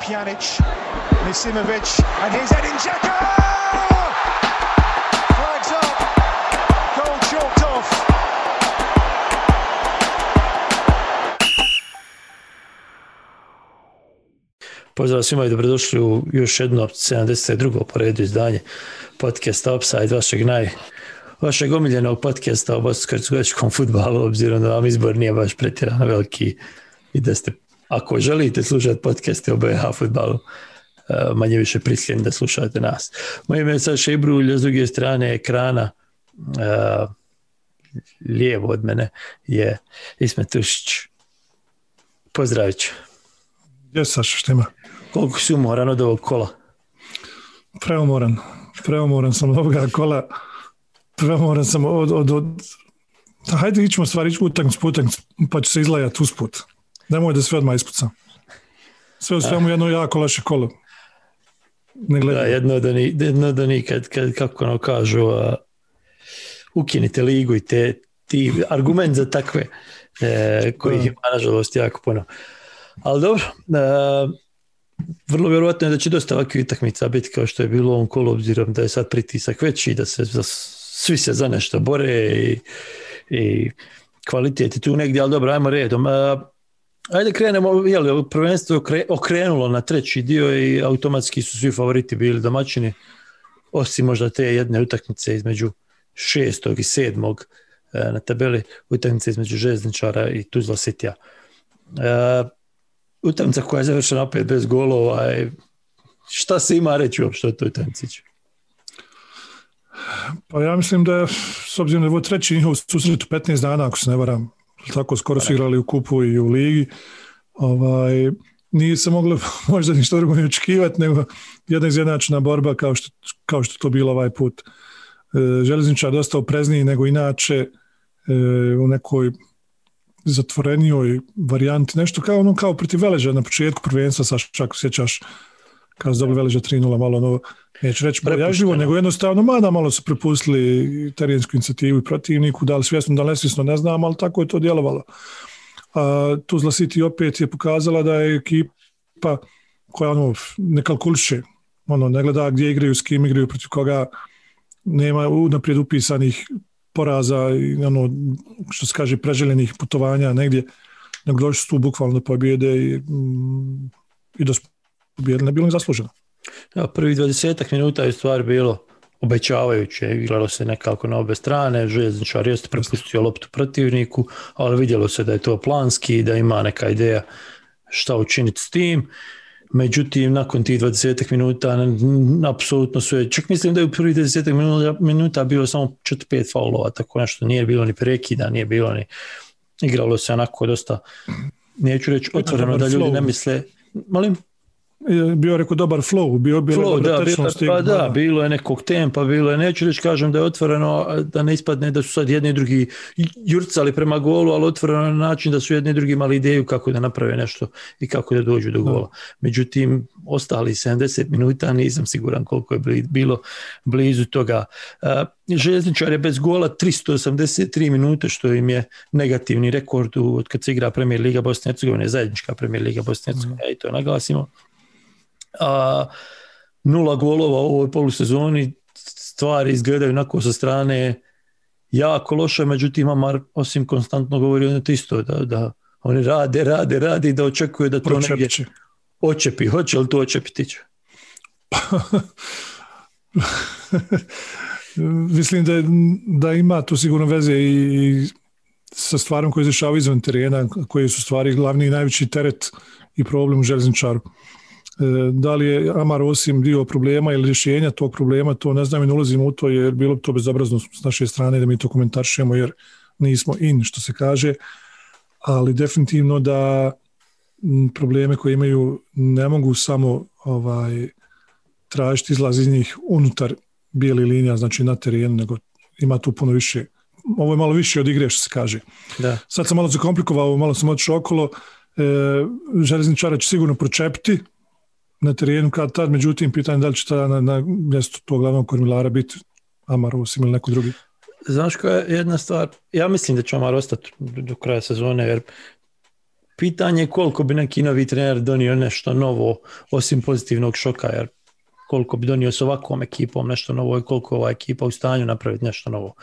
Pjanic, Nisimovic, and here's Edin Dzeko! Pozdrav svima i dobrodošli u još jedno 72. po redu izdanje podcasta Upside, vašeg naj vašeg omiljenog podcasta o bosansko futbalu, obzirom da vam izbor nije baš pretjerano veliki i da ste, ako želite slušati podcaste o BH futbalu, eh, manje više prisiljeni da slušate nas. Moje ime je Saša Ibrulj, s druge strane ekrana eh, lijevo od mene je Ismet Tušić. Pozdravit ću. Gdje Saša, šta ima? Koliko si umoran od ovog kola? Preumoran. Preumoran sam od ovoga kola. Preumoran sam od... od, od... Hajde ićemo stvari, ićemo utakmicu po utakmicu, pa ću se izlajati usput. Nemoj da sve odmah ispucam. Sve u svemu jedno jako loše kolo. Ne Da, gledaj. jedno od onih, jedno od onih kad, kako ono kažu, a, ukinite ligu i te, ti argument za takve, e, kojih Da. ima nažalost jako puno. Ali dobro, e, vrlo vjerojatno je da će dosta ovakvih utakmica biti kao što je bilo u ovom kolu, obzirom da je sad pritisak veći, da se za, svi se za nešto bore i, i kvalitet je tu negdje, ali dobro, ajmo redom. E, Ajde krenemo, je li prvenstvo okrenulo na treći dio i automatski su svi favoriti bili domaćini, osim možda te jedne utakmice između šestog i sedmog e, na tabeli, utakmice između Željezničara i Tuzla Sitija. E, utakmica koja je završena opet bez golova, i šta se ima reći uopšte o toj utakmici? Pa ja mislim da je, s obzirom da je treći njihov susret u 15 dana, ako se ne varam, tako skoro su igrali u kupu i u ligi, ovaj, nije se moglo možda ništa drugo ni očekivati, nego jedna izjednačena borba kao što, kao što to bilo ovaj put. E, železničar dosta oprezniji nego inače e, u nekoj zatvorenijoj varijanti, nešto kao ono kao protiv Veleža na početku prvenstva, Saša, ako sjećaš, kada su dobili Veleža 3-0, malo ono, neću reći Prepušteno. nego jednostavno, mada malo su prepustili terensku inicijativu i protivniku, da li svjesno, da li nesvjesno, ne znam, ali tako je to djelovalo. A, Tuzla City opet je pokazala da je ekipa koja ono, ne kalkuliše, ono, ne gleda gdje igraju, s kim igraju, protiv koga, nema unaprijed upisanih poraza i ono, što se kaže, preželjenih putovanja negdje, nego došli su tu bukvalno do pobjede i, mm, i pobjedili, ne bilo ni zasluženo. Ja, prvi 20 minuta je u stvari bilo obećavajuće, igralo se nekako na obe strane, željezničar jeste prepustio loptu protivniku, ali vidjelo se da je to planski i da ima neka ideja šta učiniti s tim. Međutim, nakon tih 20 minuta, apsolutno su je, čak mislim da je u prvih 20 minuta, minuta bilo samo 4-5 faulova, tako nešto, nije bilo ni prekida, nije bilo ni, igralo se onako dosta, neću reći otvoreno da ljudi ne misle, molim? Bio rekao dobar flow, bio bio Flow, da, bilo, pa da, bilo je nekog tempa, bilo je, neću reći kažem da je otvoreno, da ne ispadne da su sad jedni i drugi jurcali prema golu, ali otvoreno na način da su jedni i drugi imali ideju kako da naprave nešto i kako da dođu do gola. Međutim, ostali 70 minuta, nisam siguran koliko je bilo blizu toga. Željezničar je bez gola 383 minute, što im je negativni rekord od kad se igra Premijer Liga Bosne i Hercegovine, zajednička Premijer Liga Bosne i Hercegovine, i to naglasimo a, nula golova u ovoj polusezoni, stvari izgledaju onako sa strane jako loše, međutim Amar osim konstantno govori ono to isto, da, da oni rade, rade, rade i da očekuje da to negdje pročepit će. očepi. Hoće li to očepiti? će? Mislim da, da ima tu sigurno veze i, i sa stvarom koje izrešavaju izvan terena, koje su stvari glavni i najveći teret i problem u železničaru. E, Da li je Amar osim dio problema ili rješenja tog problema, to ne znam i ne ulazimo u to jer bilo bi to bezobrazno s naše strane da mi to komentaršemo jer nismo in što se kaže, ali definitivno da probleme koje imaju ne mogu samo ovaj tražiti izlaz iz njih unutar bijeli linija, znači na terenu, nego ima tu puno više. Ovo je malo više od igre što se kaže. Da. Sad sam malo zakomplikovao, malo sam otišao okolo. E, železničara će sigurno pročepiti na terenu kad tad, međutim, pitanje da li će tada na, na mjestu tog glavnog kormilara biti Amar Osim ili neko drugi. Znaš koja je jedna stvar? Ja mislim da će Amar ostati do kraja sezone, jer pitanje je koliko bi neki novi trener donio nešto novo osim pozitivnog šoka, jer koliko bi donio s ovakvom ekipom nešto novo i koliko ova ekipa u stanju napraviti nešto novo.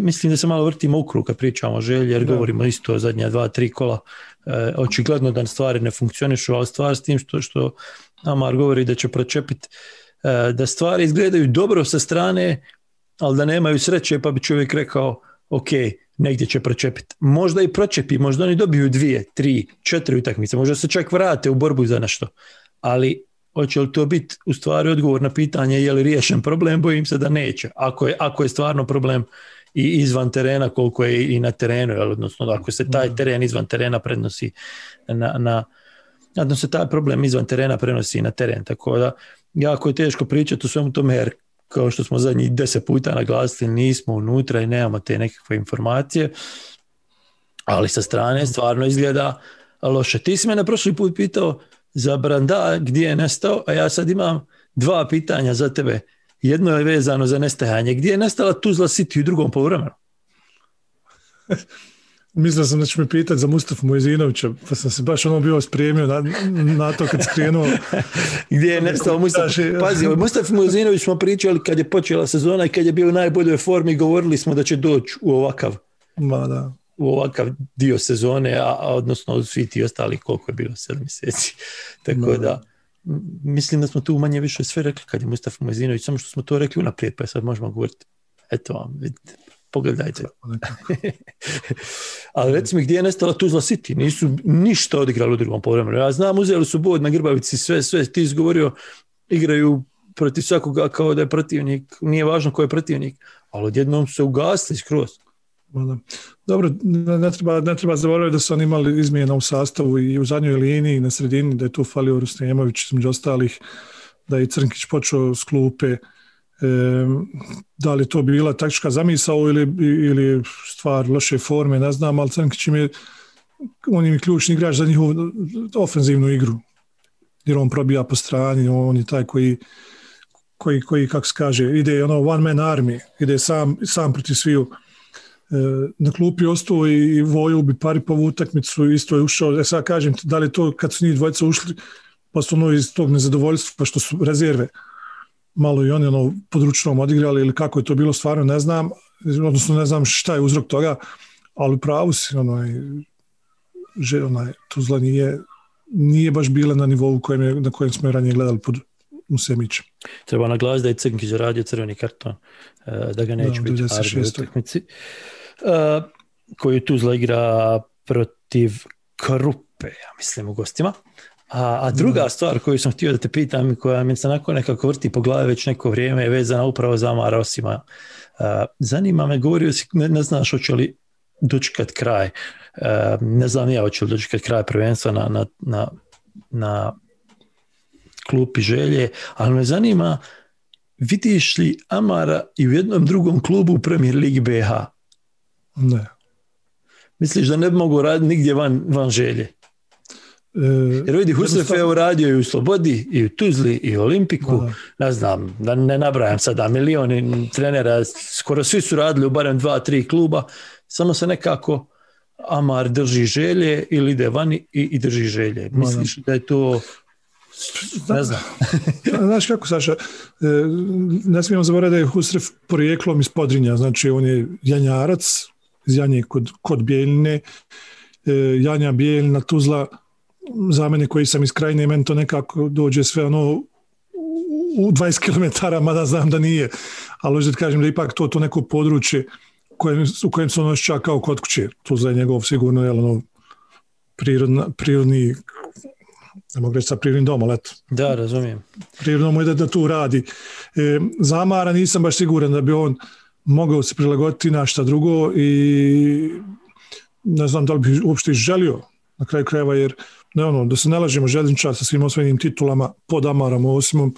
Mislim da se malo vrtimo u krug kad pričamo o želji, jer govorimo isto o zadnja dva, tri kola. E, očigledno da stvari ne funkcionišu, ali stvar s tim što, što Amar govori da će pročepiti e, da stvari izgledaju dobro sa strane, ali da nemaju sreće, pa bi čovjek rekao, ok, negdje će pročepiti. Možda i pročepi, možda oni dobiju dvije, tri, četiri utakmice, možda se čak vrate u borbu za nešto. Ali hoće li to biti u stvari odgovor na pitanje je li riješen problem, bojim se da neće. Ako je, ako je stvarno problem i izvan terena koliko je i na terenu, jel, odnosno ako se taj teren izvan terena prenosi na, na odnosno taj problem izvan terena prenosi na teren, tako da jako je teško pričati o svemu tome jer kao što smo zadnjih deset puta naglasili, nismo unutra i nemamo te nekakve informacije, ali sa strane stvarno izgleda loše. Ti si me na prošli put pitao za Branda gdje je nestao, a ja sad imam dva pitanja za tebe. Jedno je vezano za nestajanje. Gdje je nestala Tuzla City u drugom poluvremenu? Mislio sam da će me pitati za Mustafa Mojzinovića, pa sam se baš ono bio spremio na, na to kad skrenuo. Gdje je nestao Mustafa? Pazi, o Mustafa Mojzinović smo pričali kad je počela sezona i kad je bio u najboljoj formi, govorili smo da će doći u ovakav. Ma da u ovakav dio sezone, a, odnosno svi ti ostali koliko je bilo, sedam mjeseci. Tako da, mislim da smo tu manje više sve rekli kad je Mustafa Mazinović, samo što smo to rekli unaprijed, pa sad možemo govoriti. Eto vam, vidite, pogledajte. Ali reci mi gdje je nestala Tuzla City? Nisu ništa odigrali u drugom povremenu. Ja znam, uzeli su bod na Grbavici, sve, sve, ti izgovorio, igraju protiv svakoga kao da je protivnik, nije važno ko je protivnik, ali odjednom su se ugasli skroz. Dobro, ne treba, ne treba zaboraviti da su oni imali izmjena u sastavu i u zadnjoj liniji i na sredini, da je tu falio Rustemović između ostalih, da je Crnkić počeo s klupe. E, da li to bi bila taktička zamisao ili, ili stvar loše forme, ne znam, ali Crnkić im je on im je ključni igrač za njihovu ofenzivnu igru. Jer on probija po strani, on je taj koji koji, koji kako se kaže, ide ono one man army, ide sam, sam protiv sviju na klupi ostao i voju bi pari po utakmicu isto je ušao. E sad kažem da li to kad su njih dvojica ušli pa su ono iz tog nezadovoljstva što su rezerve malo i oni ono područnom odigrali ili kako je to bilo stvarno ne znam odnosno ne znam šta je uzrok toga ali pravu si onaj, že, onaj Tuzla nije, nije baš bila na nivou kojem je, na kojem smo ranije gledali pod Musemićem. Treba naglasiti da je Crnkić zaradio crveni karton, e, da ga neće biti u utakmici koju Tuzla igra protiv Krupe, ja mislim, u gostima. A, a druga stvar koju sam htio da te pitam, koja mi se nakon nekako vrti po glavi već neko vrijeme, je vezana upravo za Amara Osima. zanima me, govorio si, ne, znaš hoće li dočekat kraj. ne znam ja hoće li dočekat kraj prvenstva na, na, na, na klupi želje, ali me zanima vidiš li Amara i u jednom drugom klubu u Premier Ligi BH? Ne. Misliš da ne mogu raditi nigdje van, van želje? E, Jer vidi, Husrefe je uradio i u Slobodi, i u Tuzli, i u Olimpiku. Ne znam, da ne nabrajam sada, milioni trenera, skoro svi su radili u barem dva, tri kluba, samo se nekako Amar drži želje ili ide vani i, i drži želje. Misliš da je to ne znam. Znaš kako, Saša, e, ne smijemo zaboraviti da je Husref porijeklom iz Podrinja, znači on je janjarac, iz Janje kod, kod Bijeljne, e, Janja Bijeljna, Tuzla, za mene koji sam iz krajine, meni to nekako dođe sve ono u 20 km, mada znam da nije, ali da kažem da ipak to, to neko područje kojem, u kojem se ono kao kod kuće, Tuzla je njegov sigurno je ono, prirodni ne mogu reći sa prirodnim domom, eto. Da, razumijem. Prirodno mu je da, da tu radi. E, zamara nisam baš siguran da bi on mogao se prilagoditi na šta drugo i ne znam da li bi uopšte želio na kraju krajeva jer ne ono, da se ne lažemo željezničar sa svim osvojenim titulama pod Amarom Osimom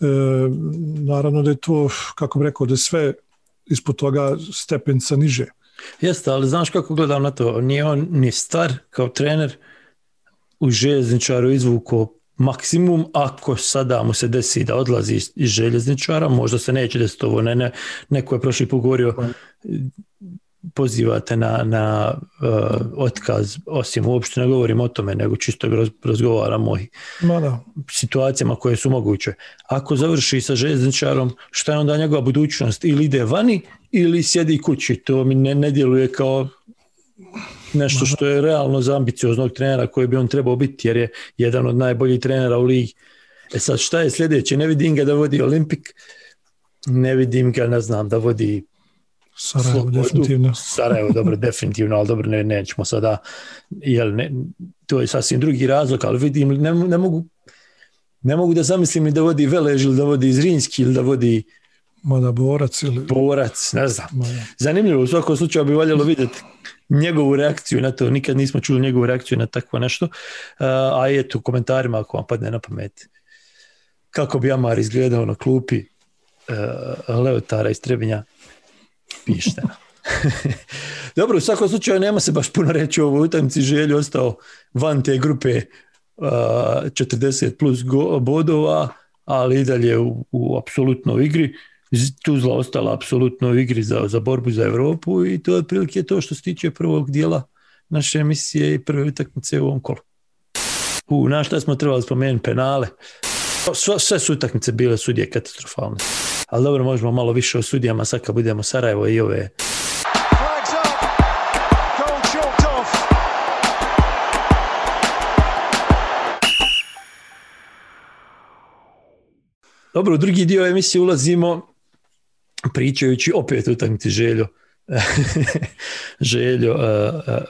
e, naravno da je to kako bi rekao da je sve ispod toga stepenca niže. Jeste, ali znaš kako gledam na to, nije on ni star kao trener, u željezničaru izvuko maksimum ako sada mu se desi da odlazi iz željezničara, možda se neće desiti ovo, ne, ne, neko je prošli put govorio pozivate na, na uh, otkaz, osim uopšte ne govorim o tome, nego čisto razgovaramo o situacijama koje su moguće. Ako završi sa željezničarom, šta je onda njegova budućnost? Ili ide vani, ili sjedi kući. To mi ne, ne djeluje kao nešto što je realno za ambicioznog trenera koji bi on trebao biti, jer je jedan od najboljih trenera u ligi. E sad, šta je sljedeće? Ne vidim ga da vodi Olimpik, ne vidim ga, ne znam, da vodi Sarajevo, Slobodu. definitivno. Sarajevo, dobro, definitivno, ali dobro, ne, nećemo sada, jel, ne, to je sasvim drugi razlog, ali vidim, ne, ne mogu ne mogu da zamislim ni da vodi Velež ili da vodi Zrinski ili da vodi Mada borac ili... Borac, ne znam. Zanimljivo, u svakom slučaju bi valjalo vidjeti njegovu reakciju na to. Nikad nismo čuli njegovu reakciju na takvo nešto. A eto, u komentarima ako vam padne na pamet kako bi Amar izgledao na klupi uh, Leotara iz Trebinja, pišite nam. Dobro, u svakom slučaju nema se baš puno reći o ovoj utakmici. Željo ostao van te grupe uh, 40 plus go, bodova, ali i dalje u, u apsolutnoj igri. Tuzla ostala apsolutno u igri za, za borbu za Europu i to je otprilike to što se tiče prvog dijela naše emisije i prve utakmice u ovom kolu. U, na šta smo trebali spomenuti penale. Sve, sve su utakmice bile sudije katastrofalne. Ali dobro, možemo malo više o sudijama sad kad budemo Sarajevo i ove. Dobro, u drugi dio emisije ulazimo pričajući opet utakmici Željo Željo uh, uh,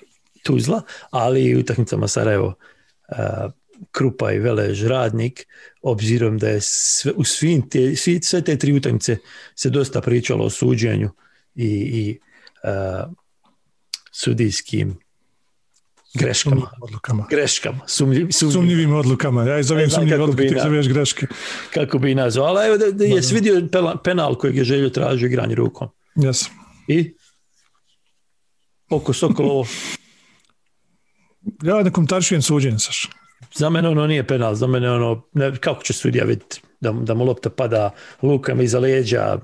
Tuzla, ali i utakmicama Sarajevo uh, Krupa i Velež Radnik, obzirom da je sve, u svim te, svi, sve te tri utakmice se dosta pričalo o suđenju i, i uh, sudijskim greškama. Odlukama. Greškama, sumnjiv, sumnjiv, Sumnjivim odlukama. Ja zovem kako odluke, ti zoveš greške. kako bi nazvao. Ali evo da, da je svidio penal kojeg je Željo tražio igranje rukom. Yes. I oko Sokolovo. Ja ne komentarišujem suđenje, Saša. Za mene ono nije penal, za mene ono, ne, kako će sudija vidjeti da, da mu lopta pada lukama iza leđa,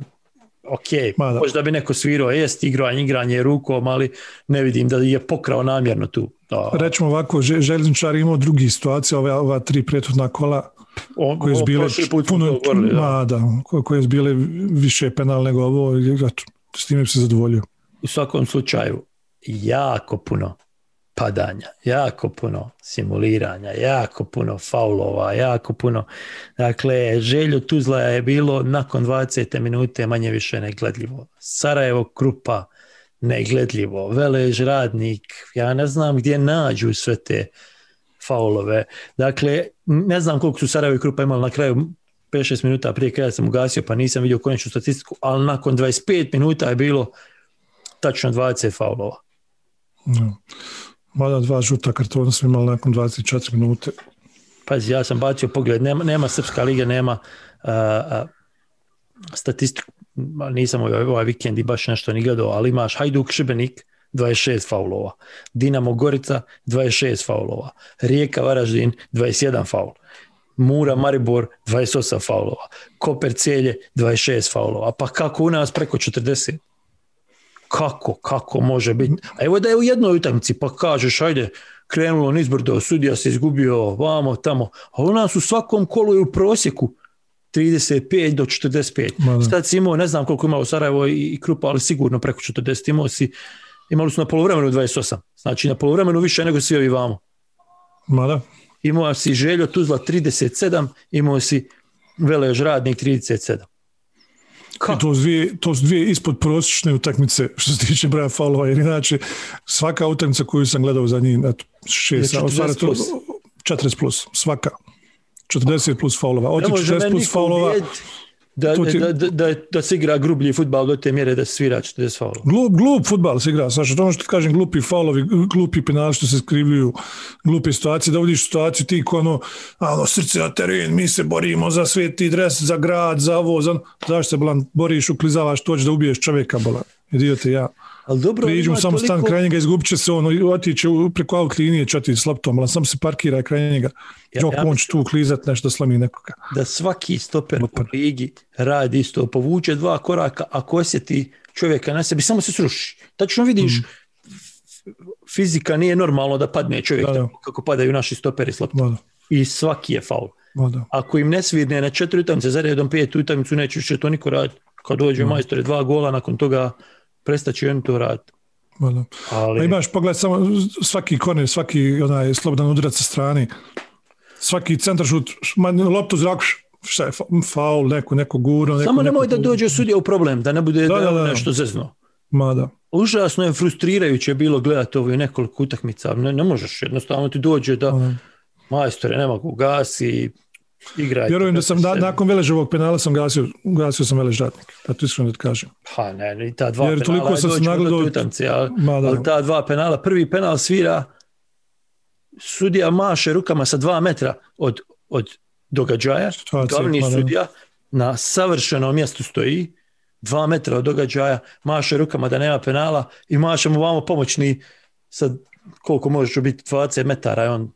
ok, Ma da. možda bi neko svirao, jest igranje, igranje rukom, ali ne vidim da je pokrao namjerno tu. Da, Rećemo ovako, Že- željezničar je imao drugi situacije, ove, ova tri prethodna kola on, koje su bile put puno, govorili, da. ma, da, ko- koje su bile više penal nego ovo, s time se zadovoljio. u svakom slučaju jako puno padanja, jako puno simuliranja, jako puno faulova, jako puno. Dakle, želju Tuzla je bilo nakon 20. minute manje više negledljivo. Sarajevo Krupa negledljivo. Velež Radnik, ja ne znam gdje nađu sve te faulove. Dakle, ne znam koliko su Sarajevo i Krupa imali na kraju 5-6 minuta prije kraja sam ugasio pa nisam vidio konačnu statistiku, ali nakon 25 minuta je bilo tačno 20 faulova. Ja. Mada dva žuta kartona smo imali nakon 24 minute. Pazi, ja sam bacio pogled, nema, nema Srpska liga, nema a, a, statistiku, nisam ovaj, ovaj vikend i baš nešto ni gledao, ali imaš Hajduk Šibenik, 26 faulova, Dinamo Gorica, 26 faulova, Rijeka Varaždin, 21 faul, Mura Maribor, 28 faulova, Koper Celje, 26 faulova, pa kako u nas preko 40? Kako, kako može biti? A evo da je u jednoj utakmici pa kažeš, ajde, krenulo nizbrdo, sudija se izgubio, vamo, tamo, a u nas u svakom kolu je u prosjeku 35 do 45. Ma da. Sad si imao, ne znam koliko imao Sarajevo i, i Krupa, ali sigurno preko 40. Imao si, imali su na polovremenu 28. Znači na polovremenu više nego svi ovi vamo. Mada, Imao si Željo Tuzla 37, imao si Velež Radnik 37. I to su dvije, to su dvije ispod prosječne utakmice što se tiče broja faulova, jer inače svaka utakmica koju sam gledao za njih, eto, šest, 40 u stvari to- plus. 40 plus, svaka. 40 plus faulova. Može 40 me plus faulova, da, ti- da, da, da, da se igra grublji futbal do te mjere da se svira 40 faulova. Glup, glup futbal se igra, Saša, to ono što ti kažem, glupi faulovi, glupi penali što se skrivljuju, glupe situacije, dovodiš situaciju ti ko ono, ono, srce na teren, mi se borimo za sveti dres, za grad, za ovo, za ono. Zašto se, bolan, boriš, uklizavaš, to će da ubiješ čovjeka, bolan. Idiote, ja. Ali dobro, Priđu samo stan toliko- kraj njega, izgubit će se ono, otiće u- preko out linije, će otići s loptom, ali samo se parkira kraj njega. Ja- Jok, ja on će tu klizat nešto slomi nekoga. da svaki stoper u Lupar. ligi radi isto, povuče dva koraka, ako osjeti čovjeka na sebi, samo se sruši. Tačno vidiš, Mm. fizika nije normalno da padne čovjek Da, da. kako padaju naši stoperi s loptom. Da, I svaki je faul. Ako im ne svirne na četiri utakmice za redom pet utakmicu, neće više to niko raditi. Kad dođe Da. majstore dva gola, nakon toga prestaće i oni to raditi. Ali, Pa imaš pogled samo svaki korner, svaki onaj slobodan udarac sa strane, svaki centar šut, loptu u zraku, š- šta je, fa- faul, neko, neko gurno, neko, samo nemoj neko, da dođe sudija u problem, da ne bude Da, da, da, nešto zezno. Ma da, Užasno je frustrirajuće bilo gledati ovo i nekoliko utakmica. Ne, ne možeš, jednostavno ti dođe da da. majstore nema ko gasi, igraj. Vjerujem da sam da, nakon Veleževog penala sam gasio, gasio sam Velež ratnik, pa to iskreno da kažem. Pa ne, ni ta dva Jer penala, toliko sam se nagledao- te utakmice, ali, Ma da, ali ta dva penala, prvi penal svira, sudija maše rukama sa dva metra od, od događaja, Situacije, glavni da. sudija na savršenom mjestu stoji, dva metra od događaja, maše rukama da nema penala i maše mu vamo pomoćni sad koliko može biti 20 metara je on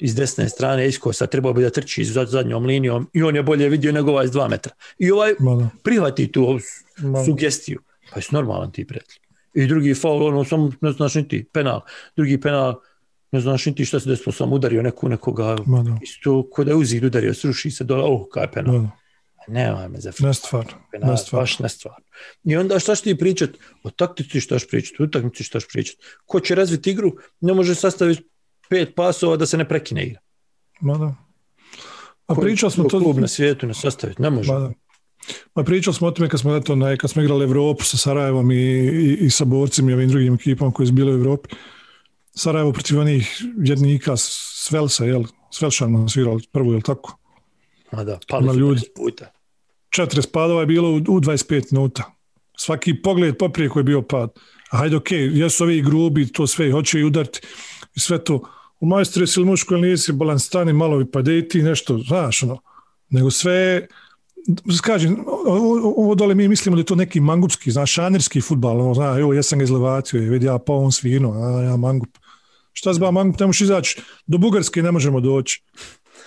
iz desne strane iskosa, trebao bi da trči za zadnjom linijom i on je bolje vidio nego ovaj iz dva metra. I ovaj ma da. prihvati tu ovu s- Ma da. sugestiju. Pa jesi normalan ti prijatelj. I drugi faul, ono, sam ne znaš ni ti, penal. Drugi penal, ne znaš ni ti šta se desilo, sam udario neku nekoga, Ma da, isto ko da je uzid udario, sruši se dole, oh, kaj je penal. ma da. Nema me za Nestvarno, penal, nestvarno. baš nestvarno. I onda šta ti pričat? O taktici šta ćeš pričat, o utakmici šta ćeš pričat. Ko će razviti igru, ne može sastaviti pet pasova da se ne prekine igra. Ma da. A Koji pričali smo to... klub na svijetu ne sastaviti, ne može. Ma da. Ma pričali smo o tome kad smo, eto, na, kad smo igrali Evropu sa Sarajevom i, i, i sa borcima i ovim drugim ekipama koji su bili u Evropi. Sarajevo protiv onih jednika s Velsa, jel? S Velšanom su igrali prvu, jel tako? Ma da, pali su ljudi. 10 puta. 40 padova je bilo u, u 25 minuta. Svaki pogled poprijeko je bio pad. A hajde, okej, jesu ovi grubi, to sve, hoće i udarti i sve to. U majstore si ili muško ili nisi, balan stani malo i pa ti nešto, znaš, ono. Nego sve, kažem, ovo, dole mi mislimo da je to neki mangupski, znaš, šanirski futbal, ono, znaš, evo, jesam ga izlevatio, je, vidi ja pa on svino, a ja mangup. Šta zba mangup, ne možeš izaći, do Bugarske ne možemo doći.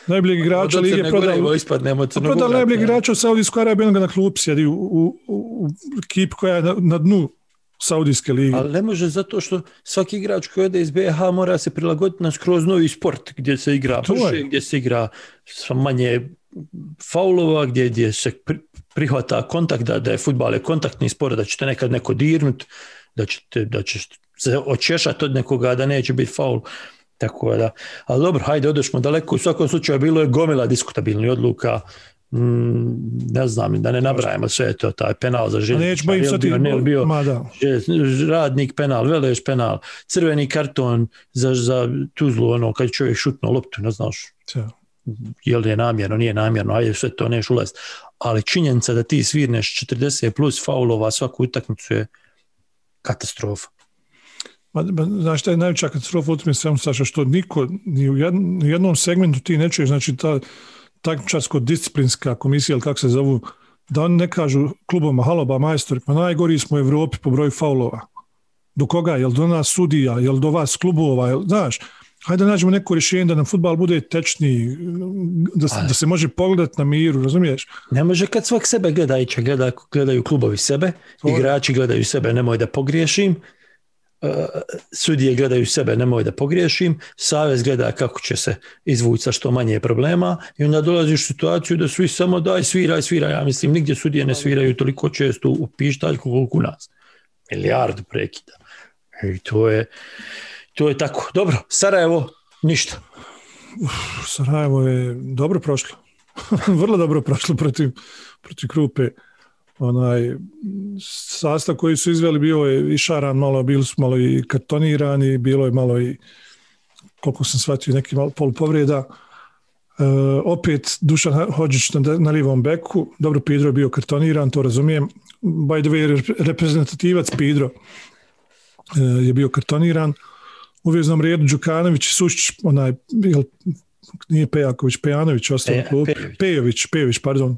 Najboljeg igrača lige prodali, ispadnemo prodali najboljeg igrača u Saudijskoj Arabiji, on ga na klub sjedi u, u, u, u ekipi koja je na, na dnu Saudijske lige. Ali ne može zato što svaki igrač koji ode iz BH mora se prilagoditi na skroz novi sport gdje se igra brže, gdje se igra sa manje faulova, gdje, gdje se pri- prihvata kontakt, da, da je futbal je kontaktni sport, da će te nekad neko dirnut, da, ćete, da ćeš se očešati od nekoga, da neće biti faul. Tako da, ali dobro, hajde, odešmo daleko. U svakom slučaju bilo je gomila diskutabilnih odluka, ne znam, da ne nabrajamo sve to, taj penal za željezničar, sad... bio, ne bio, Ma da. Radnik penal, veleš penal, crveni karton za, za Tuzlu, ono, kad je čovjek šutno loptu, ne znaš Ja. je li je namjerno, nije namjerno, ajde sve to neš ulaz. Ali činjenica da ti svirneš 40 plus faulova svaku utakmicu je katastrofa. Ma, znaš šta je najveća katastrofa u svemu, Saša, što niko, ni u jednom segmentu ti ne čuješ, znači ta takmičarsko-disciplinska komisija, ili kako se zovu, da oni ne kažu kluboma, halo ba majstori, pa najgori smo u Evropi po broju faulova. Do koga? Jel do nas sudija? Jel do vas klubova? Jel, znaš, hajde nađemo neko rješenje da nam futbal bude tečniji, da, se- da se može pogledati na miru, razumiješ? Ne može kad svak sebe gleda i će gleda, gledaju klubovi sebe, To igrači gledaju sebe, nemoj da pogriješim, sudije gledaju sebe, nemoj da pogriješim, savez gleda kako će se izvući sa što manje problema i onda dolaziš u situaciju da svi samo daj sviraj, sviraj, ja mislim nigdje sudije ne sviraju toliko često u pištaljku koliko u nas. Milijardu prekida. I to je, to je tako. Dobro, Sarajevo, ništa. Sarajevo je dobro prošlo. Vrlo dobro prošlo protiv, protiv Krupe. Onaj sastav koji su izveli bio je išaran malo, bili su malo i kartonirani, bilo je malo i koliko sam shvatio neki malo polupovreda. E, opet Dušan Hođić na, na livom beku, dobro Pidro je bio kartoniran, to razumijem. By the way, reprezentativac Pidro e, je bio kartoniran. U veznom redu Đukanović i Sušić, onaj, nije Pejaković, Pejanović ostao. Pejović. Pejović, Pejović, pardon.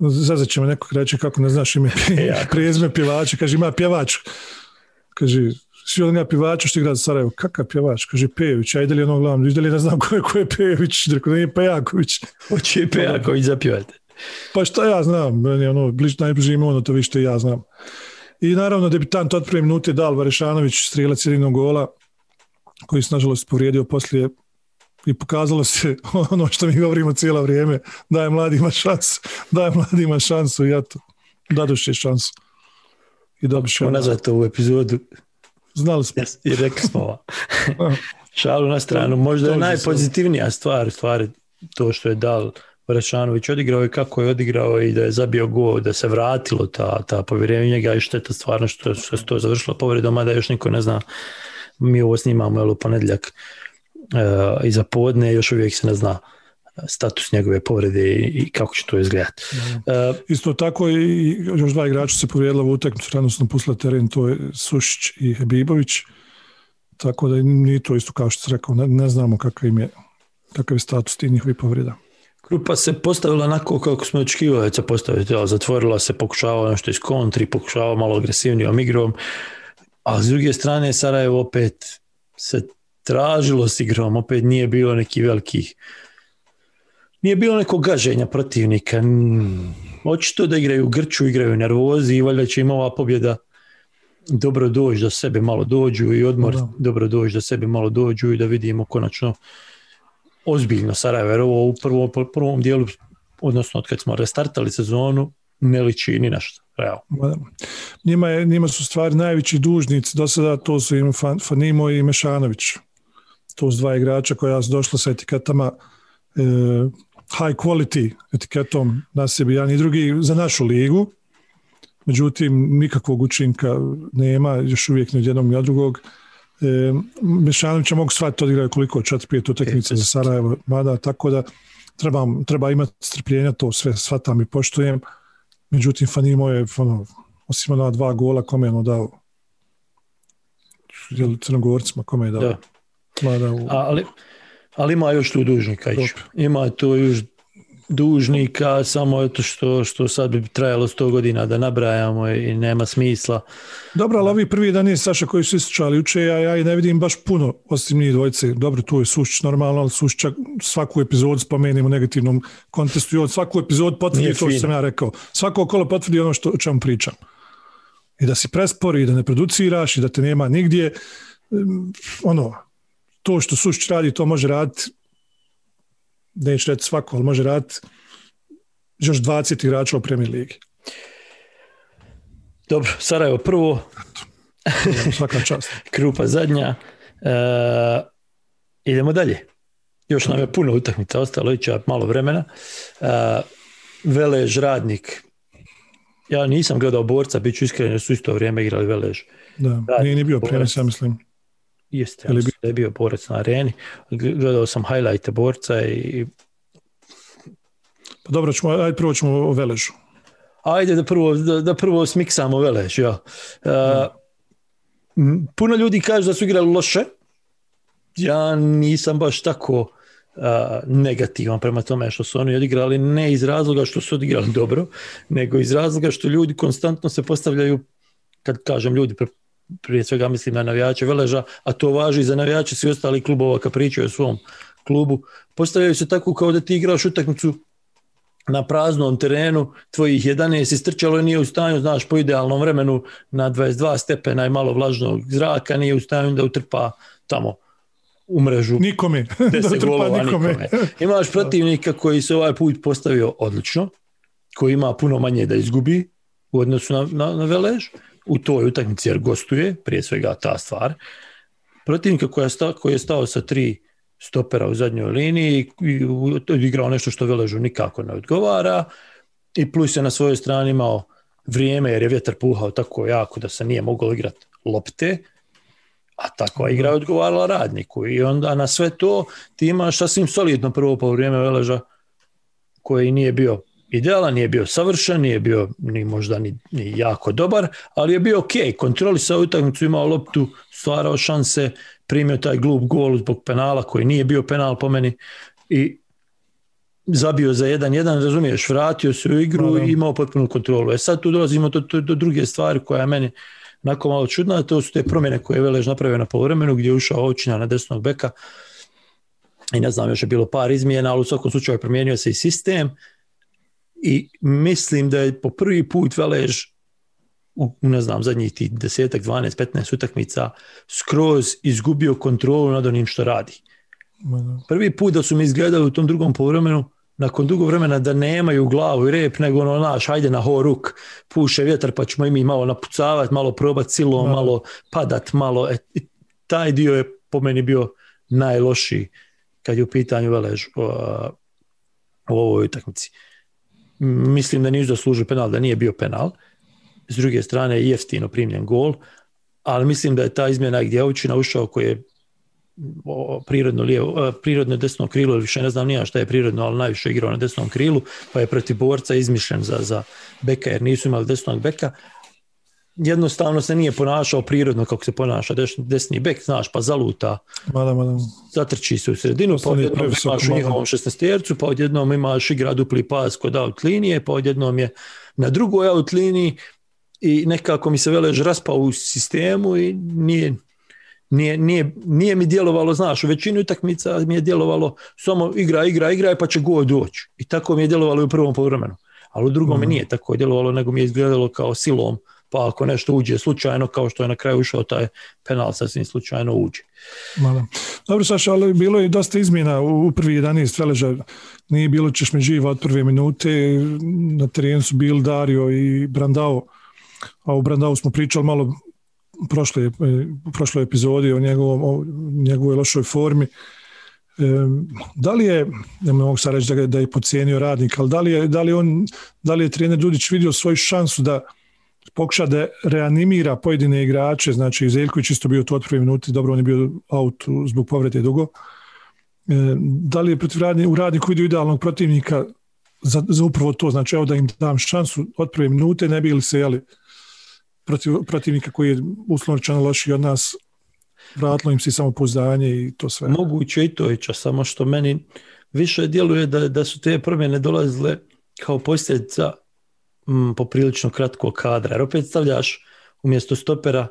Zazat ćemo nekog reći kako ne znaš ime Pejaković. prezme pjevača. Kaže, ima pjevač. Kaže, svi od njega pjevača što igra za Sarajevo. Kakav pjevač? Kaže, Pejović. Ajde li ono glavno? Ide li ne znam ko je, ko je Pejović? Rekao, nije Pejaković. Hoće i Pejaković zapjevati. Pa šta ja znam? Meni je ono, bliž, najbliže ime ono, to vi što ja znam. I naravno debitant od prve minute Dal Varešanović, strijelac jedinog gola, koji se nažalost povrijedio poslije i pokazalo se ono što mi govorimo cijelo vrijeme, daje mladima šansu, daje mladima šansu i eto, dadoš je šansu. I dobiš je. Nazad ovu epizodu. Znali smo. I rekli smo. Šalu na stranu. Možda je najpozitivnija stvar, stvari to što je dal Vrešanović odigrao i kako je odigrao i da je zabio gol, da se vratilo ta, ta povjerenje njega i šteta stvarno što, što se to završilo povredom, a da još niko ne zna. Mi ovo snimamo jel, u ponedjeljak iza podne, još uvijek se ne zna status njegove povrede i kako će to izgledati. Uh, Isto tako i još dva igrača se povrijedila u utakmicu, radnosno pusla teren, to je Sušić i Hebibović, tako da nije to isto kao što se rekao, ne, ne znamo kakav im je kakav je status tih njihovih povreda. Grupa se postavila onako kako smo očekivali da se postaviti, zatvorila se, pokušava nešto iz kontri, pokušava malo agresivnijom igrom, a s druge strane Sarajevo opet se tražilo s igrom, opet nije bilo neki velikih nije bilo nekog gaženja protivnika. Očito da igraju grču, igraju nervozi i valjda će im ova pobjeda dobro doći da sebe malo dođu i odmor dobro doći da sebe malo dođu i da vidimo konačno ozbiljno Sarajevo, jer ovo u prvom, prvom dijelu, odnosno od kad smo restartali sezonu, ne liči ni nešto. Njima, je, njima su stvari najveći dužnici, do sada to su im Fanimo i Mešanović. To su dva igrača koja su došla sa etiketama e, high quality etiketom na sebi, jedan i drugi za našu ligu. Međutim, nikakvog učinka nema, još uvijek ni od jednog ni od drugog. E, Mešanovića mogu shvatiti odigraju koliko, četiri, pijet utakmice za Sarajevo, mada, tako da treba, treba imati strpljenja, to sve shvatam i poštujem. Međutim, Fanimo je, ono, osim ona dva gola, kome je ono dao? Jel, crnogorcima, kome je dao? Da. U... ali, ali ima još tu dužnika. Ima tu još dužnika, samo to što, što sad bi trajalo sto godina da nabrajamo i nema smisla. Dobro, ali ovi prvi dan je Saša koji su isčali uče, ja, ja i ne vidim baš puno osim njih dvojice. Dobro, tu je Sušić normalno, ali Sušić svaku epizodu spomenimo u negativnom kontestu i od svaku epizodu potvrdi to što sam ja rekao. Svako okolo potvrdi ono što, o čemu pričam. I da si prespori, i da ne produciraš, i da te nema nigdje. Ono, to što Sušić radi, to može raditi neću reći svako, ali može raditi još 20 igrača u Premier Ligi. Dobro, Sarajevo prvo. Svaka čast. Krupa zadnja. E, idemo dalje. Još nam je puno utakmica ostalo, iće malo vremena. E, Velež, Radnik. Ja nisam gledao borca, bit ću iskren, jer su isto vrijeme igrali Velež. Da, nije ni bio prijenos, ja mislim. Jeste, ja da je bio borac na areni. Gledao sam highlighte borca i... Pa dobro, ćemo, ajde prvo ćemo o Veležu. Ajde da prvo, da, da prvo smiksamo Velež, ja. Uh, puno ljudi kaže da su igrali loše. Ja nisam baš tako uh, negativan prema tome što su oni odigrali, ne iz razloga što su odigrali dobro, nego iz razloga što ljudi konstantno se postavljaju, kad kažem ljudi, prije svega mislim na navijače Veleža, a to važi za navijače svi ostali klubova kad pričaju o svom klubu, postavljaju se tako kao da ti igraš utakmicu na praznom terenu, tvojih 11 istrčalo i nije u stanju, znaš, po idealnom vremenu na 22 stepena i malo vlažnog zraka, nije u stanju da utrpa tamo u mrežu nikome. da golova nikome. Imaš protivnika koji se ovaj put postavio odlično, koji ima puno manje da izgubi u odnosu na, na, na Velež, u toj utakmici jer gostuje, prije svega ta stvar. Protivnika koji je, stao, koji je stao sa tri stopera u zadnjoj liniji i odigrao nešto što Veležu nikako ne odgovara i plus je na svojoj strani imao vrijeme jer je vjetar puhao tako jako da se nije moglo igrati lopte, a takva igra je odgovarala radniku i onda na sve to ti imaš sasvim solidno prvo po vrijeme Veleža koji nije bio idealan, nije bio savršen, nije bio ni možda ni, ni jako dobar, ali je bio ok, kontrolisao utakmicu, imao loptu, stvarao šanse, primio taj glup gol zbog penala koji nije bio penal po meni i zabio za 1-1, razumiješ, vratio se u igru i imao potpunu kontrolu. E sad tu dolazimo do, do, do druge stvari koja je meni onako malo čudna, to su te promjene koje je Velež napravio na povremenu gdje je ušao Ovčina na desnog beka. I ne znam, još je bilo par izmjena, ali u svakom slučaju promijenio se i sistem i mislim da je po prvi put Velež u, ne znam, zadnjih tih desetak, 12, 15 utakmica skroz izgubio kontrolu nad onim što radi. Prvi put da su mi izgledali u tom drugom povremenu, nakon dugo vremena da nemaju glavu i rep, nego ono naš, hajde na horuk, puše vjetar pa ćemo i mi malo napucavati, malo probati silom, malo padat, malo. E, taj dio je po meni bio najlošiji kad je u pitanju Velež u ovoj utakmici. Mislim da nije zaslužio penal, da nije bio penal. S druge strane, jeftino primljen gol, ali mislim da je ta izmjena gdje je ušao koji je prirodno, lijevo, prirodno desno krilo, ili više ne znam nija šta je prirodno, ali najviše igrao na desnom krilu, pa je protiv borca izmišljen za, za beka, jer nisu imali desnog beka. Jednostavno se nije ponašao prirodno kako se ponaša desni bek, znaš, pa zaluta, mada, mada. zatrči se u sredinu, pa odjednom imaš u njihovom šestnestercu, pa odjednom imaš igra dupli pas kod out linije, pa odjednom je na drugoj out liniji i nekako mi se velež raspao u sistemu i nije, nije, nije, nije mi djelovalo, znaš, u većini utakmica mi je djelovalo samo igra, igra, igra pa će go doći. I tako mi je djelovalo i u prvom povremenu. Ali u drugom mi mhm. nije tako djelovalo, nego mi je izgledalo kao silom, pa ako nešto uđe slučajno, kao što je na kraju ušao taj penal, sasvim slučajno uđe. Mada. Dobro, Saša, ali bilo je dosta izmjena u prvi 11 veleža. Nije bilo živa od prve minute. Na terenu su bili Dario i Brandao. A u Brandao smo pričali malo prošle, e, prošloj epizodi o, njegovom, o njegovoj lošoj formi. E, da li je, ne mogu sad reći da, da je pocijenio radnik, ali da li je, da li on, da li je trener Dudić vidio svoju šansu da pokuša da reanimira pojedine igrače, znači Zeljković isto bio tu od prve minuti, dobro on je bio out zbog povrede dugo. E, da li je protiv radni, u radniku vidio idealnog protivnika za, za upravo to, znači evo da im dam šansu od prve minute, ne bi li se jeli, protiv, protivnika koji je uslovno lošiji od nas, vratilo im se samo pouzdanje i to sve. Moguće i to je samo što meni više djeluje da, da su te promjene dolazile kao posljedica mm, poprilično kratkog kadra. Jer opet stavljaš umjesto stopera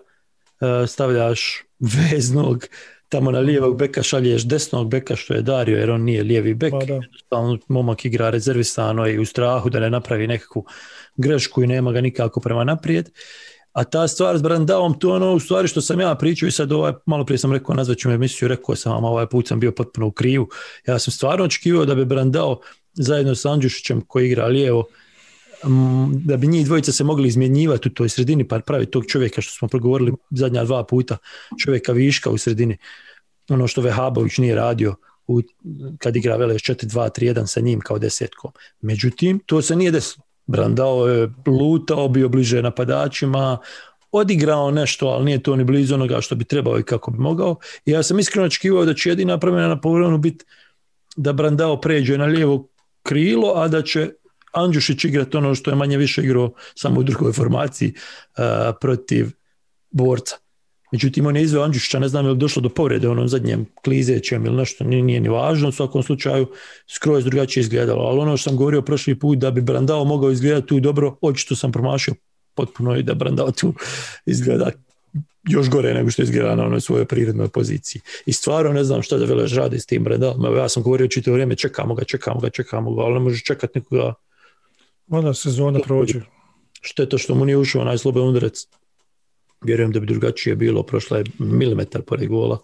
e, stavljaš veznog, tamo na lijevog beka šalješ desnog beka što je Dario jer on nije lijevi bek. Pa momak igra rezervisano i u strahu da ne napravi nekakvu grešku i nema ga nikako prema naprijed. A ta stvar s Brandavom, to ono u stvari što sam ja pričao i sad ovaj, malo prije sam rekao, nazvat ću me emisiju, rekao sam vam ovaj put sam bio potpuno u krivu. Ja sam stvarno očekivao da bi Brandao zajedno sa Andjušićem koji igra lijevo, da bi njih dvojica se mogli izmjenjivati u toj sredini pa pravi tog čovjeka što smo progovorili zadnja dva puta, čovjeka viška u sredini. Ono što Vehabović nije radio u, kad igra Veleš 4-2-3-1 sa njim kao desetkom. Međutim, to se nije desilo. Brandao je lutao, bio bliže napadačima, odigrao nešto, ali nije to ni blizu onoga što bi trebao i kako bi mogao. I ja sam iskreno očekivao da će jedina promjena na povremenu biti da Brandao pređe na lijevo krilo, a da će Andjušić igrati ono što je manje više igrao samo u drugoj formaciji protiv borca. Međutim, on je izveo ne znam je li došlo do povrede onom zadnjem klizećem ili nešto, nije, nije ni važno, u svakom slučaju skroz drugačije izgledalo. Ali ono što sam govorio prošli put, da bi Brandao mogao izgledati tu dobro, očito sam promašio potpuno i da Brandao tu izgleda još gore nego što izgleda na onoj svojoj prirodnoj poziciji. I stvarno ne znam šta da Velež radi s tim Brandao. Ja sam govorio čito vrijeme, čekamo ga, čekamo ga, čekamo ga, ali ne može čekati nikoga. Onda sezona prođe. To što mu nije ušao najslobodni udarac vjerujem da bi drugačije bilo, prošla je milimetar pored gola,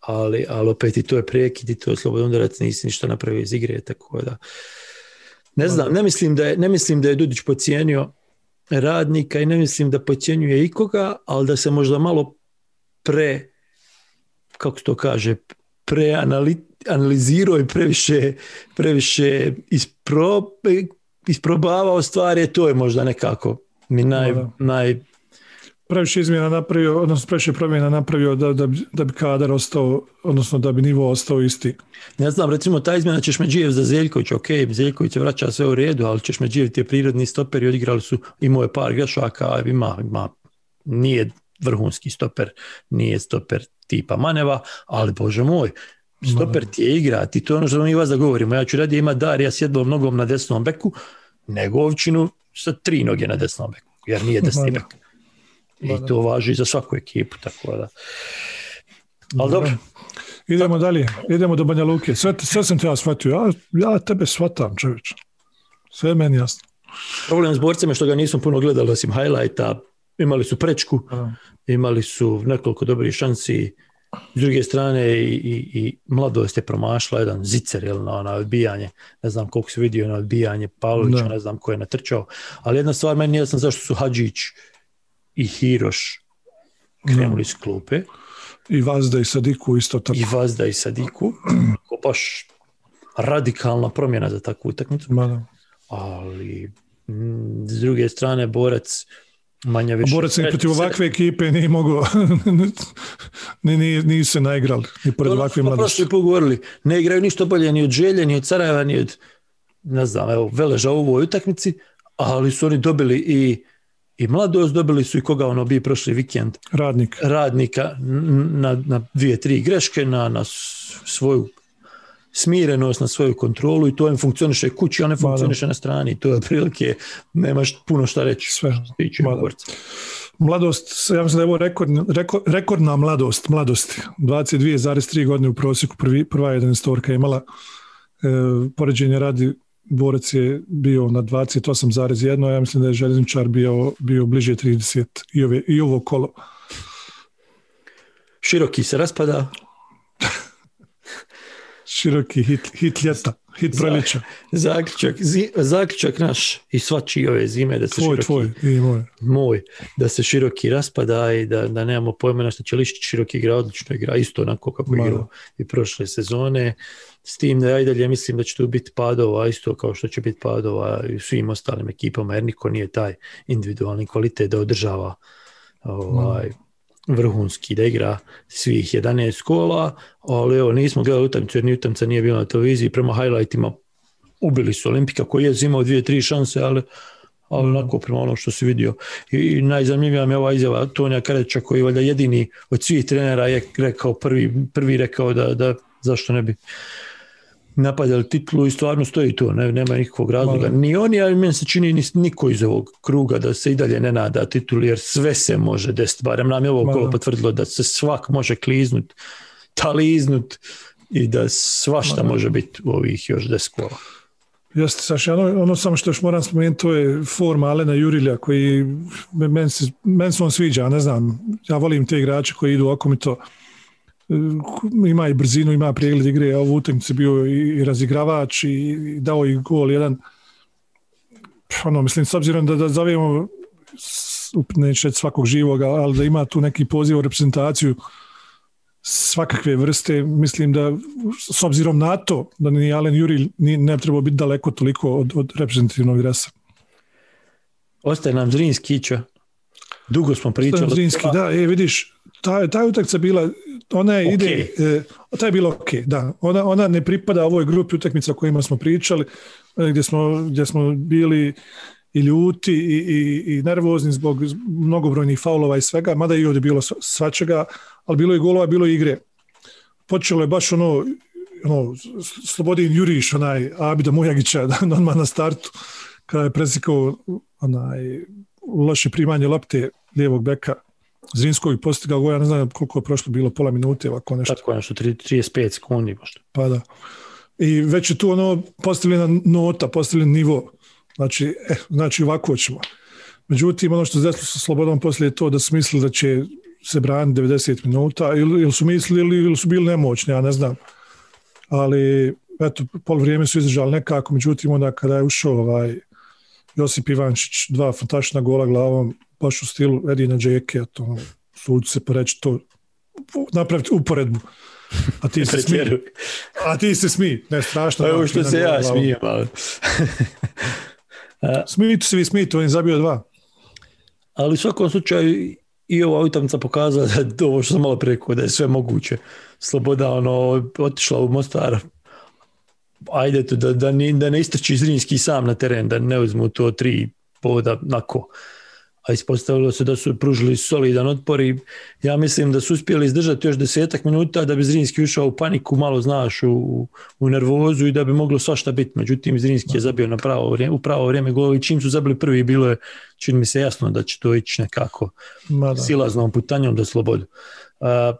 ali, ali opet i to je prekid i to je slobodan udarac, nisi ništa napravio iz igre, tako da ne znam, ne mislim da je, ne mislim da je Dudić pocijenio radnika i ne mislim da pocijenjuje ikoga, ali da se možda malo pre, kako to kaže, preanalizirao i previše, previše ispro, isprobavao stvari, to je možda nekako mi naj, naj previše izmjena napravio, odnosno previše promjena napravio da, da, da bi kadar ostao, odnosno da bi nivo ostao isti. Ne znam, recimo ta izmjena ćeš Međijev za Zeljković, ok, Zeljković se vraća sve u redu, ali ćeš Međijev ti je prirodni stoper i odigrali su, imao je par grešaka, ima, ima, nije vrhunski stoper, nije stoper tipa Maneva, ali bože moj, stoper ti je igrati, to je ono što mi vas da govorimo, ja ću radije imati Darija s jednom nogom na desnom beku, nego ovčinu sa tri noge na desnom beku, jer nije desni bek. I to važi za svaku ekipu, tako da. Ali dobro. Idemo dalje, idemo do Banja Luke. Sve, sve sam te ja shvatio, ja, ja tebe shvatam čovječ. Sve je meni jasno. Problem s borcem je što ga nisam puno gledali osim highlighta, imali su prečku, imali su nekoliko dobrih šansi, s druge strane i, i, i mladost je promašla jedan zicer jel, na, na odbijanje, ne znam koliko se vidio na odbijanje Pavlovića, ne znam ko je natrčao, ali jedna stvar meni nije jasna zašto su Hadžić i Hiroš krenuli s klupe. I Vazda i Sadiku isto tako. i Vazda i Sadiku, ko baš radikalna promjena za takvu utakmicu, ali mm, s druge strane borac manje više... Borac ni sre- protiv ovakve ekipe nije mogao, ni, ni, ni se naigrali, ni pored ovakve smo mladosti. prošli put govorili, ne igraju ništa bolje ni od Želje, ni od Sarajeva, ni od ne znam, evo, Veleža u ovoj utakmici, ali su oni dobili i i mladost dobili su i koga ono bi prošli vikend Radnik. radnika na, na dvije, tri greške, na, na svoju smirenost, na svoju kontrolu i to im funkcioniše kući, a ne funkcioniše na strani. To je otprilike, nemaš puno šta reći. Sve. tiče. Mladost, ja mislim da je ovo rekordna, reko- rekordna mladost, mladosti. 22,3 godine u prosjeku, prvi, prva 11 je imala. E, poređenje radi, borac je bio na 28,1, ja mislim da je željezničar bio, bio bliže 30 i, ove, i ovo kolo. Široki se raspada, Široki hit, hit ljeta, hit proljeća. zaključak, zi, zaključak naš i svačiji ove zime da se Tvoj, široki, tvoj i moj. moj, da se široki raspada i da, da nemamo pojma na što će Lišić široki igra, odlično igra, isto onako kako igrao i prošle sezone. S tim da ja i dalje mislim da će tu biti padova, isto kao što će biti padova i svim ostalim ekipama, jer niko nije taj individualni kvalitet da održava ovaj, vrhunski, da igra svih 11 kola, ali evo, nismo gledali utakmicu jer ni utakmica nije bila na televiziji, prema highlightima ubili su Olimpika koji je imao dvije, tri šanse, ali ali onako prema ono što si vidio. I najzanimljivija mi je ova izjava Tonija Kareća koji je valjda jedini od svih trenera je rekao prvi, prvi rekao da, da zašto ne bi napadali titulu i stvarno stoji to, ne, nema nikakvog razloga. Ni oni, ali meni se čini ni niko iz ovog kruga da se i dalje ne nada tituli, jer sve se može desiti, barem nam je ovo kolo potvrdilo da se svak može kliznut, taliznut i da svašta Ma da. može biti u ovih još deset kola. Jeste, Saša, ono, ono samo što još moram spomenuti, to je forma Alena Jurilja, koji meni se, meni se on sviđa, ne znam, ja volim te igrače koji idu oko mi to, ima i brzinu, ima pregled igre, a ovu utakmicu bio i, razigravač i, dao i gol jedan, ono, mislim, s obzirom da, da neću reći svakog živoga, ali da ima tu neki poziv u reprezentaciju svakakve vrste, mislim da s obzirom na to da ni Alen Juri ni, ne treba biti daleko toliko od, od reprezentativnog dresa. Ostaje nam Zrinski. Dugo smo pričali. Zrinski, da, e, vidiš, ta, ta utakmica bila, ona ide, e, ta je bila ok, da, ona, ona ne pripada ovoj grupi utakmica o kojima smo pričali, e, gdje smo, gdje smo bili i ljuti i, i, i nervozni zbog mnogobrojnih faulova i svega, mada i ovdje bilo sva- svačega, ali bilo je golova, bilo je igre. Počelo je baš ono, ono Slobodin Juriš, onaj Abida Mujagića, odmah na startu, kada je presikao onaj loše primanje lopte lijevog beka Zrinskog i postigao go, ja ne znam koliko je prošlo bilo, pola minute, ovako nešto. Tako nešto, tri- 35 sekundi možda. Pa da. I već je tu ono postavljena nota, postavljen nivo. Znači, eh, znači ovako ćemo. Međutim, ono što se desilo sa Slobodom poslije je to da su mislili da će se braniti 90 minuta ili, ili su mislili ili, ili su bili nemoćni, ja ne znam. Ali, eto, pol vrijeme su izdržali nekako, međutim, onda kada je ušao ovaj Josip Ivančić, dva fantastična gola glavom, baš u stilu Edina Džeke, to sud se poreći to napraviti uporedbu. A ti se smije. A ti se smiji, ne strašno. Pa Evo što se ja smijem, ali... Smijte se vi, smijte, on je zabio dva. ali u svakom slučaju i ova utakmica pokazala da ovo što sam malo preko da je sve moguće. Sloboda ono, otišla u Mostar ajde tu da, da, ni, da ne istrči Zrinski sam na teren, da ne uzmu to tri povoda nako. A ispostavilo se da su pružili solidan otpor i ja mislim da su uspjeli izdržati još desetak minuta da bi Zrinski ušao u paniku, malo znaš, u, u nervozu i da bi moglo svašta biti. Međutim, Zrinski je zabio na pravo vrijeme, u pravo vrijeme gol i čim su zabili prvi bilo je, čini mi se jasno da će to ići nekako Ma da. silaznom putanjom do slobodu. A,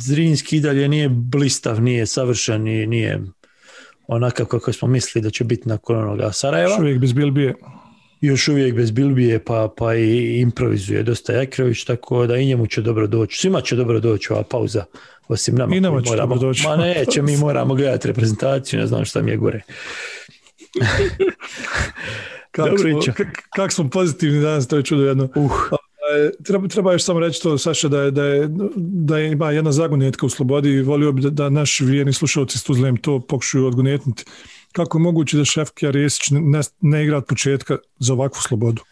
Zrinski i dalje nije blistav, nije savršen, nije, nije onakav kako smo mislili da će biti nakon onoga Sarajeva. Još uvijek bez Bilbije. Još uvijek bez Bilbije pa, pa i improvizuje dosta Jakrović, tako da i njemu će dobro doći. Svima će dobro doći ova pauza, osim nama. I nama će moramo, dobro doći. Ma neće, mi moramo gledati reprezentaciju, ne znam šta mi je gore. Kako Dobro, smo, kak, kak smo pozitivni danas, to je čudo jedno. Uh, Treba, treba još samo reći to, Saša, da, je, da, je, da je, ima jedna zagonetka u slobodi i volio bi da, da naši vjerni slušalci s Tuzlem to pokušaju odgonetnuti. Kako je moguće da Šefki Arjesić ne, ne igra od početka za ovakvu slobodu?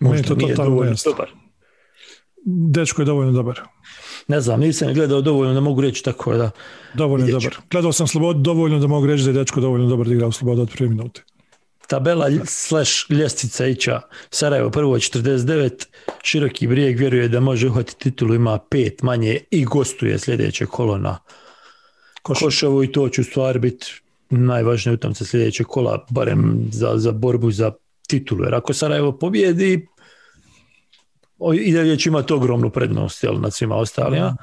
Meni možda to nije dovoljno dobar. Dečko je dovoljno dobar. Ne znam, nisam gledao dovoljno, ne mogu reći tako da Dovoljno dobar. Gledao sam slobodu dovoljno da mogu reći da je dečko dovoljno dobar da igra u slobodu od prve minute. tabela slash ljestvica ića Sarajevo prvo 49, Široki brijeg vjeruje da može uhvatiti titulu, ima pet manje i gostuje sljedeće kolo na Koš, Koševu i to će u stvari biti najvažnije utamce sljedeće kola, barem za, za borbu za titulu. Jer ako Sarajevo pobjedi, i dalje će imati ogromnu prednost jel, nad svima ostalima.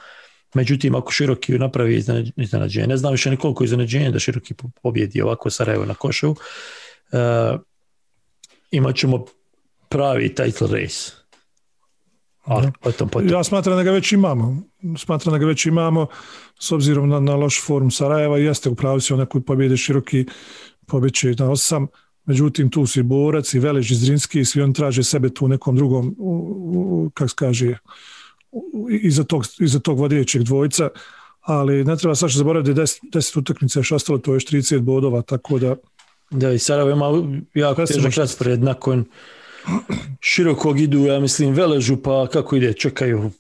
Međutim, ako Široki napravi iznenađ- iznenađenje, ne znam više ni koliko iznenađenje da Široki po- pobjedi ovako Sarajevo na Koševu, uh, imat ćemo pravi title race. Ali potom, potom. Ja smatram da ga već imamo. Smatram da ga već imamo s obzirom na, na loš form Sarajeva. Jeste u pravu si onaj koji pobjede široki pobjeće na osam. Međutim, tu su i Borac i Velež i Zrinski i svi oni traže sebe tu nekom drugom, u, u, kako se kaže, u- iza tog, iza tog vodećeg dvojca. Ali ne treba Saša zaboraviti da je 10, 10 utakmica još ostalo, to je još 30 bodova, tako da Da, i Sarajevo ima jako težak raspored nakon širokog idu, ja mislim, Veležu, pa kako ide, čekaju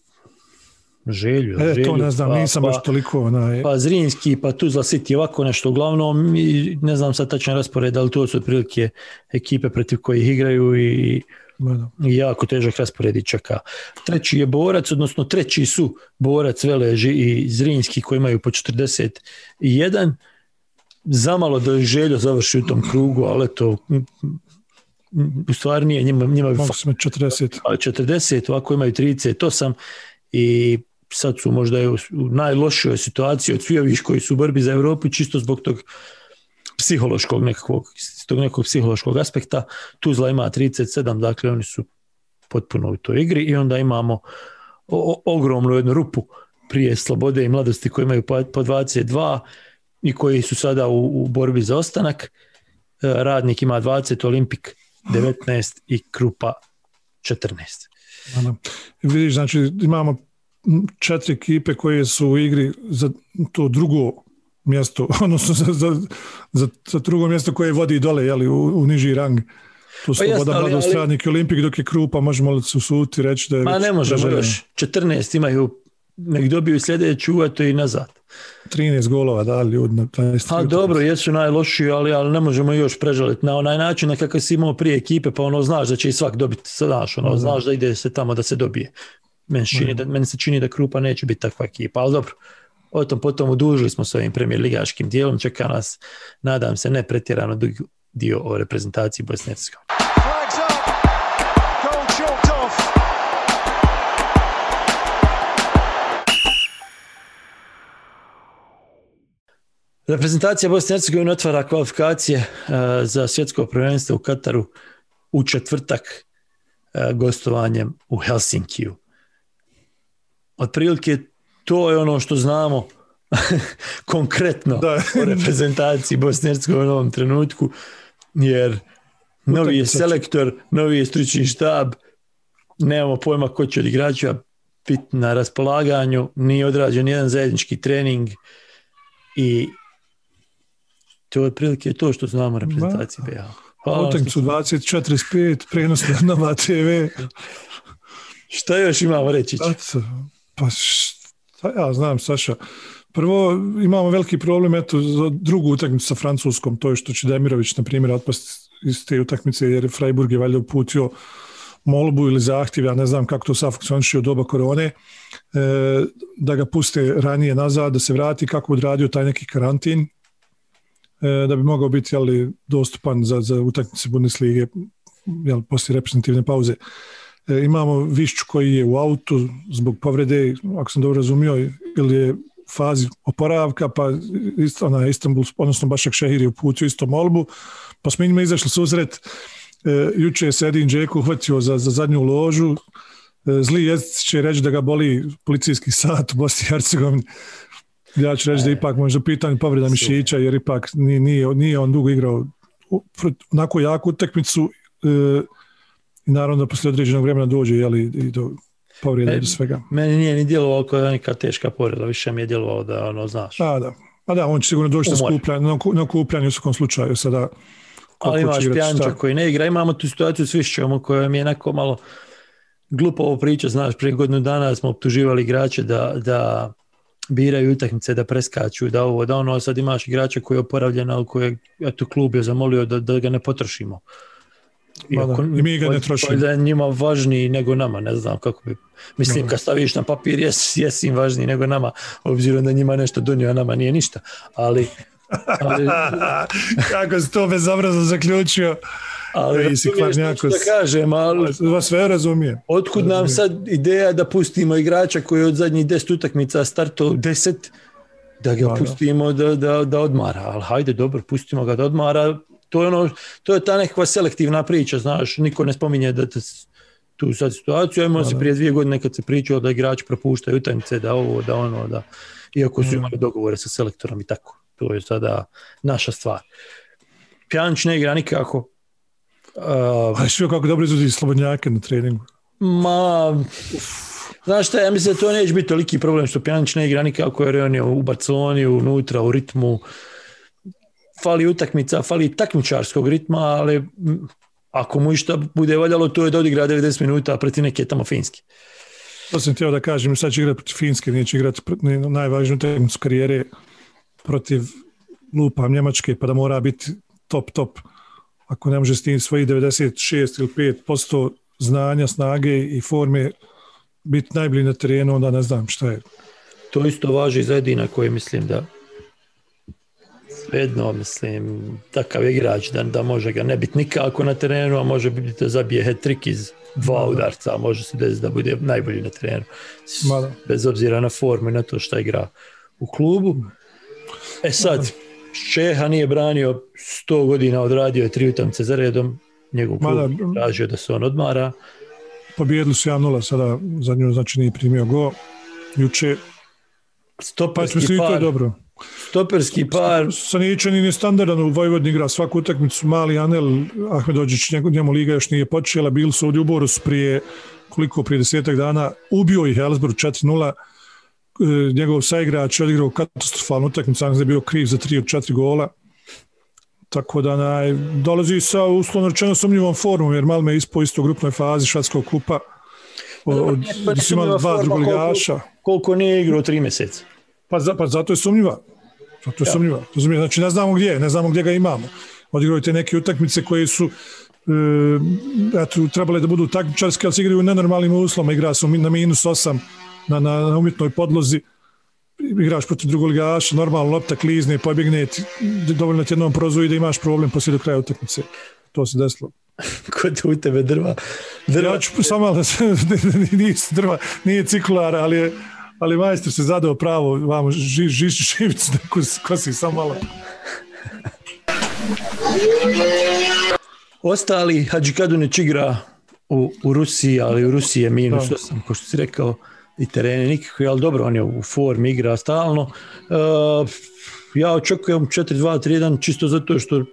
želju. e, želju to ne znam, pa, nisam pa, baš toliko onaj, Pa Zrinski, pa Tuzla City, ovako nešto. Uglavnom, i ne znam sad tačan raspored, ali to su otprilike ekipe protiv kojih igraju i, i jako težak raspored i čeka. Treći je Borac, odnosno treći su Borac, Veleži i Zrinski koji imaju po 41. Zamalo da je željo završi u tom krugu, ali to u stvari nije njima, njima bi mogu sam 40. ali 40, ovako imaju 38 i sad su možda u, u najlošijoj situaciji od svih ovih koji su u borbi za Europu čisto zbog tog psihološkog nekakvog, tog nekog psihološkog aspekta. Tuzla ima 37, dakle oni su potpuno u toj igri i onda imamo o, o, ogromnu jednu rupu prije slobode i mladosti koji imaju po, po 22 i koji su sada u, u borbi za ostanak. E, Radnik ima 20, Olimpik 19 i Krupa 14. Ano. Vidiš, znači imamo četiri ekipe koje su u igri za to drugo mjesto, odnosno za, za, za, za drugo mjesto koje vodi dole jeli, u, u niži rang. Tu Pa Sloboda, jeste, ali- Mladost, ali- Olimpik, dok je Krupa, možemo li se usuditi reći da je Ma već ne možemo još. 14 imaju, nek dobiju sljedeću, a to i nazad. 13 golova dali ljudi na 23. A dobro, jesu najlošiji, ali, ali ne možemo još prežaliti na onaj način na kakav si imao prije ekipe, pa ono znaš da će i svak dobiti, znaš, ono, Da. znaš da ide se tamo da se dobije. Meni, čini da, meni se čini da Krupa neće biti takva ekipa, ali dobro. O tom potom udužili smo s ovim premijer ligaškim dijelom, čeka nas, nadam se, ne pretjerano dug dio o reprezentaciji Bosne i Hercegovine. Reprezentacija Bosne i Hercegovine otvara kvalifikacije e, za svjetsko prvenstvo u Kataru u četvrtak e, gostovanjem u Helsinkiju. Otprilike to je ono što znamo konkretno Da. o reprezentaciji Bosne i Hercegovine u ovom trenutku, jer novi je selektor, novi je stručni štab, nemamo pojma ko će od igrača biti na raspolaganju, nije odrađen jedan zajednički trening i to je otprilike to što znamo o reprezentaciji BiH. Hvala Utakmicu 20.45, prenos na Nova TV. Šta još imamo reći? Pa šta ja znam, Saša. Prvo, imamo veliki problem eto, za drugu utakmicu sa Francuskom, to je što će Demirović, na primjer, otpasti iz te utakmice, jer Freiburg je valjda uputio molbu ili zahtjev, ja ne znam kako to sad funkcioniše od doba korone, e, da ga puste ranije nazad, da se vrati kako odradio taj neki karantin, da bi mogao biti jeli, dostupan za, za utakmice Bundeslige jel, poslije reprezentativne pauze. E, imamo Višću koji je u autu zbog povrede, ako sam dobro razumio, ili je fazi oporavka, pa isto, ona Istanbul, odnosno Bašak Šehir je uputio isto molbu, pa smo njima izašli susret E, juče se Edin Džeko uhvatio za, za zadnju ložu. E, zli jezic će reći da ga boli policijski sat u Bosni i Hercegovini. Ja ću reći da ipak možda pitanje povreda mišića, jer ipak nije, nije, nije on dugo igrao onako jaku utakmicu e, i naravno da poslije određenog vremena dođe jeli, i do povreda i do svega. Meni nije ni djelovalo kao neka teška povreda, više mi je djelovalo da ono, znaš. A, da. Pa da, on će sigurno doći na na, ku- na kupljanje u svakom slučaju sada. Ali imaš šta. koji ne igra, imamo tu situaciju s Višćom u kojoj mi je neko malo glupo ovo priča, znaš, prije godinu dana smo optuživali igrače da, da biraju utakmice, da preskaču, da ovo, da ono, sad imaš igrača koji je oporavljen, ali koji je, eto, klub je zamolio da, da ga ne potrošimo. Da, i mi ga ne trošimo. Da je njima važniji nego nama, ne znam kako bi. Mislim, kad staviš na papir, jes, jes im važniji nego nama, obzirom da njima nešto donio, a nama nije ništa. Ali, ali, Kako si to bezobrazno zaključio? Ali si hladnjakos. što kažem, ali Vas sve razumijem. Otkud nam sad ideja da pustimo igrača koji je od zadnjih 10 utakmica startao 10, da ga Da, da. pustimo da, da, da odmara. Ali hajde, dobro, pustimo ga da odmara. To je, ono, to je ta nekakva selektivna priča, znaš, niko ne spominje da te tu sad situaciju. Imao si da. prije dvije godine kad se pričao da igrači propuštaju utakmice, da ovo, da ono, da iako Mm. su imali dogovore sa selektorom i tako. To je sada naša stvar. Pjanić ne igra nikako. Uh, Ali što kako dobro izvodi slobodnjake na treningu. Ma, znaš šta, ja mislim da to neće biti toliki problem što Pjanić ne igra nikako jer on je u Barceloni, unutra, u ritmu. Fali utakmica, fali takmičarskog ritma, ali ako mu išta bude valjalo, to je da odigra 90 minuta protiv neke tamo finski. To sam htio da kažem, sad će igrati protiv Finske, neće igrati najvažniju utakmicu karijere protiv lupam Njemačke, pa da mora biti top, top. Ako ne može s tim svojih 96 ili 5% znanja, snage i forme biti najbolji na terenu, onda ne znam šta je. To isto važi za Edina koji mislim da svejedno, mislim, takav igrač da, da može ga ne biti nikako na terenu, a može biti da zabije hat-trick iz dva udarca, a može se desiti da bude najbolji na terenu. S- Ma da. Bez obzira na formu i na to šta igra u klubu. E sad, Čeha nije branio 100 godina, odradio je tri utakmice za redom, njegov klub da. tražio da se on odmara. Pobijedili su 1-0 sada, za nju znači nije primio go. Juče, pa Stoperski i to par, dobro. stoperski par, Saničanin je standardan u Vojvodini igra svaku utakmicu, mali Anel Ahmedođić, njemu liga još nije počela, bili su u Borusu prije koliko, prije desetak dana, ubio ih Helsborough 4-0, E, njegov saigrač odigrao katastrofalnu utakmicu, on je bio kriv za 3 od 4 gola, tako da naj, dolazi sa uslovno rečeno sumnjivom formom, jer Malme je ispao isto u grupnoj fazi švatskog kupa, od, su imali dva drugoligaša. Koliko, koliko nije igrao tri mjeseca. Pa, za, pa zato je sumnjiva. Zato je Ja. sumnjiva. Znači ne znamo gdje je, ne znamo gdje ga imamo. Odigrao je te neke utakmice koje su e, eto, trebale da budu takmičarske, ali se igraju u nenormalnim uslovima. Igra se u min- na minus 8 na, na, na umjetnoj podlozi. Igraš protiv drugoligaša, normalno lopta klizne, pobjegne, dovoljno ti jednom prozoru i da imaš problem poslije do kraja utakmice. To se desilo. Kod u tebe drva. drva. Ja ću samo da se, nije drva, nije ciklar, ali je ali majstor se zadao pravo, vamo ži, žiš, živicu da kosi samo malo. Ostali Hadži Kadunić igra u, u Rusiji, ali u Rusiji je minus Da. 8, ko što si rekao, i terene nikakvi, ali dobro, on je u formi, igra stalno. Uh, ja očekujem 4-2-3-1 čisto zato što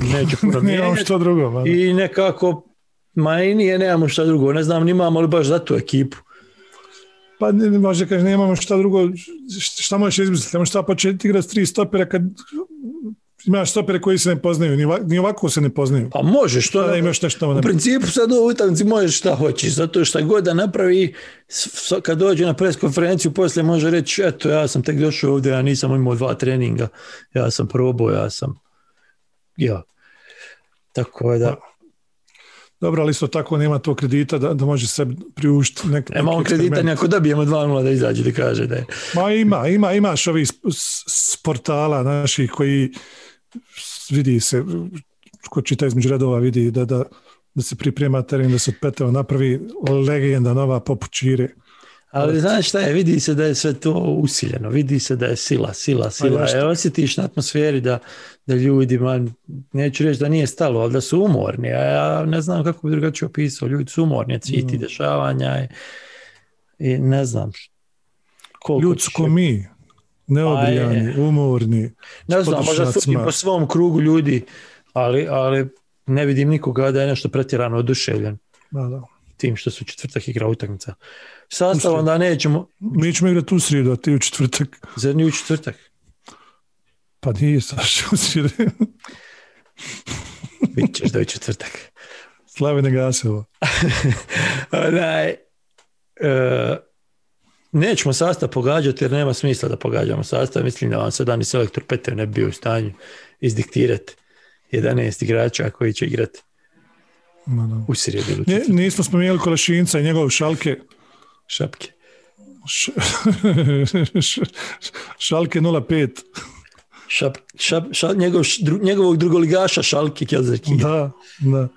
neće puno mijenjati. što drugo. ma. I nekako, ma i nije, nemamo šta drugo. Ne znam, nimamo li baš za tu ekipu. Pa ne, može kaže, nemamo šta drugo, šta možeš izmisliti, nemamo šta početi igrati s tri stopera kad imaš stopere koji se ne poznaju, ni, ova- ni ovako se ne poznaju. Pa može, što Da imaš nešto U principu sad u utakmici možeš šta hoćeš, zato što god da napravi, kad dođe na pres konferenciju, poslije može reći, eto, ja sam tek došao ovdje, ja nisam imao dva treninga, ja sam probao, ja sam, ja. Tako je da, Dobro, ali isto tako nema to kredita da, da može se priuštiti nek, nema on kredita, ako dobijemo 2-0 da izađe da kaže da je. Ma ima, ima, imaš ovi s, s, portala naših koji vidi se, ko čita između redova vidi da, da, da se priprema teren, da se od napravi legenda nova poput Čire. Ali znaš šta je, vidi se da je sve to usiljeno, vidi se da je sila, sila, sila. nešto. E, osjetiš na atmosferi da, da ljudima, neću reći da nije stalo, ali da su umorni. A ja ne znam kako bi drugačije opisao, ljudi su umorni, cviti Mm. dešavanja i, i ne znam koliko Ljudi ko mi, neobrijani, umorni. ne znam, možda sudim potrošnjacima. po svom krugu ljudi, ali, ali ne vidim nikoga da je nešto pretjerano oduševljen Da, da. tim što su četvrtak igra utakmica. Sastav onda nećemo, Mi ćemo igrati u sridu, a ti u četvrtak. zar nije u četvrtak? Pa nije Saša u sridu. Bit ćeš da je u četvrtak. Slavine Gasova. Onaj, e, nećemo sastav pogađati jer nema smisla da pogađamo sastav. Mislim da vam sada ni selektor Peter ne bi bio u stanju izdiktirati 11 igrača koji će igrati u srijedu nismo spomenuli Kolešinca i njegov šalke. šapke. Š- šalke 05. Šap, šap, šal- njegov, dru- njegovog drugoligaša Šalke Kjelzerki. Da, da.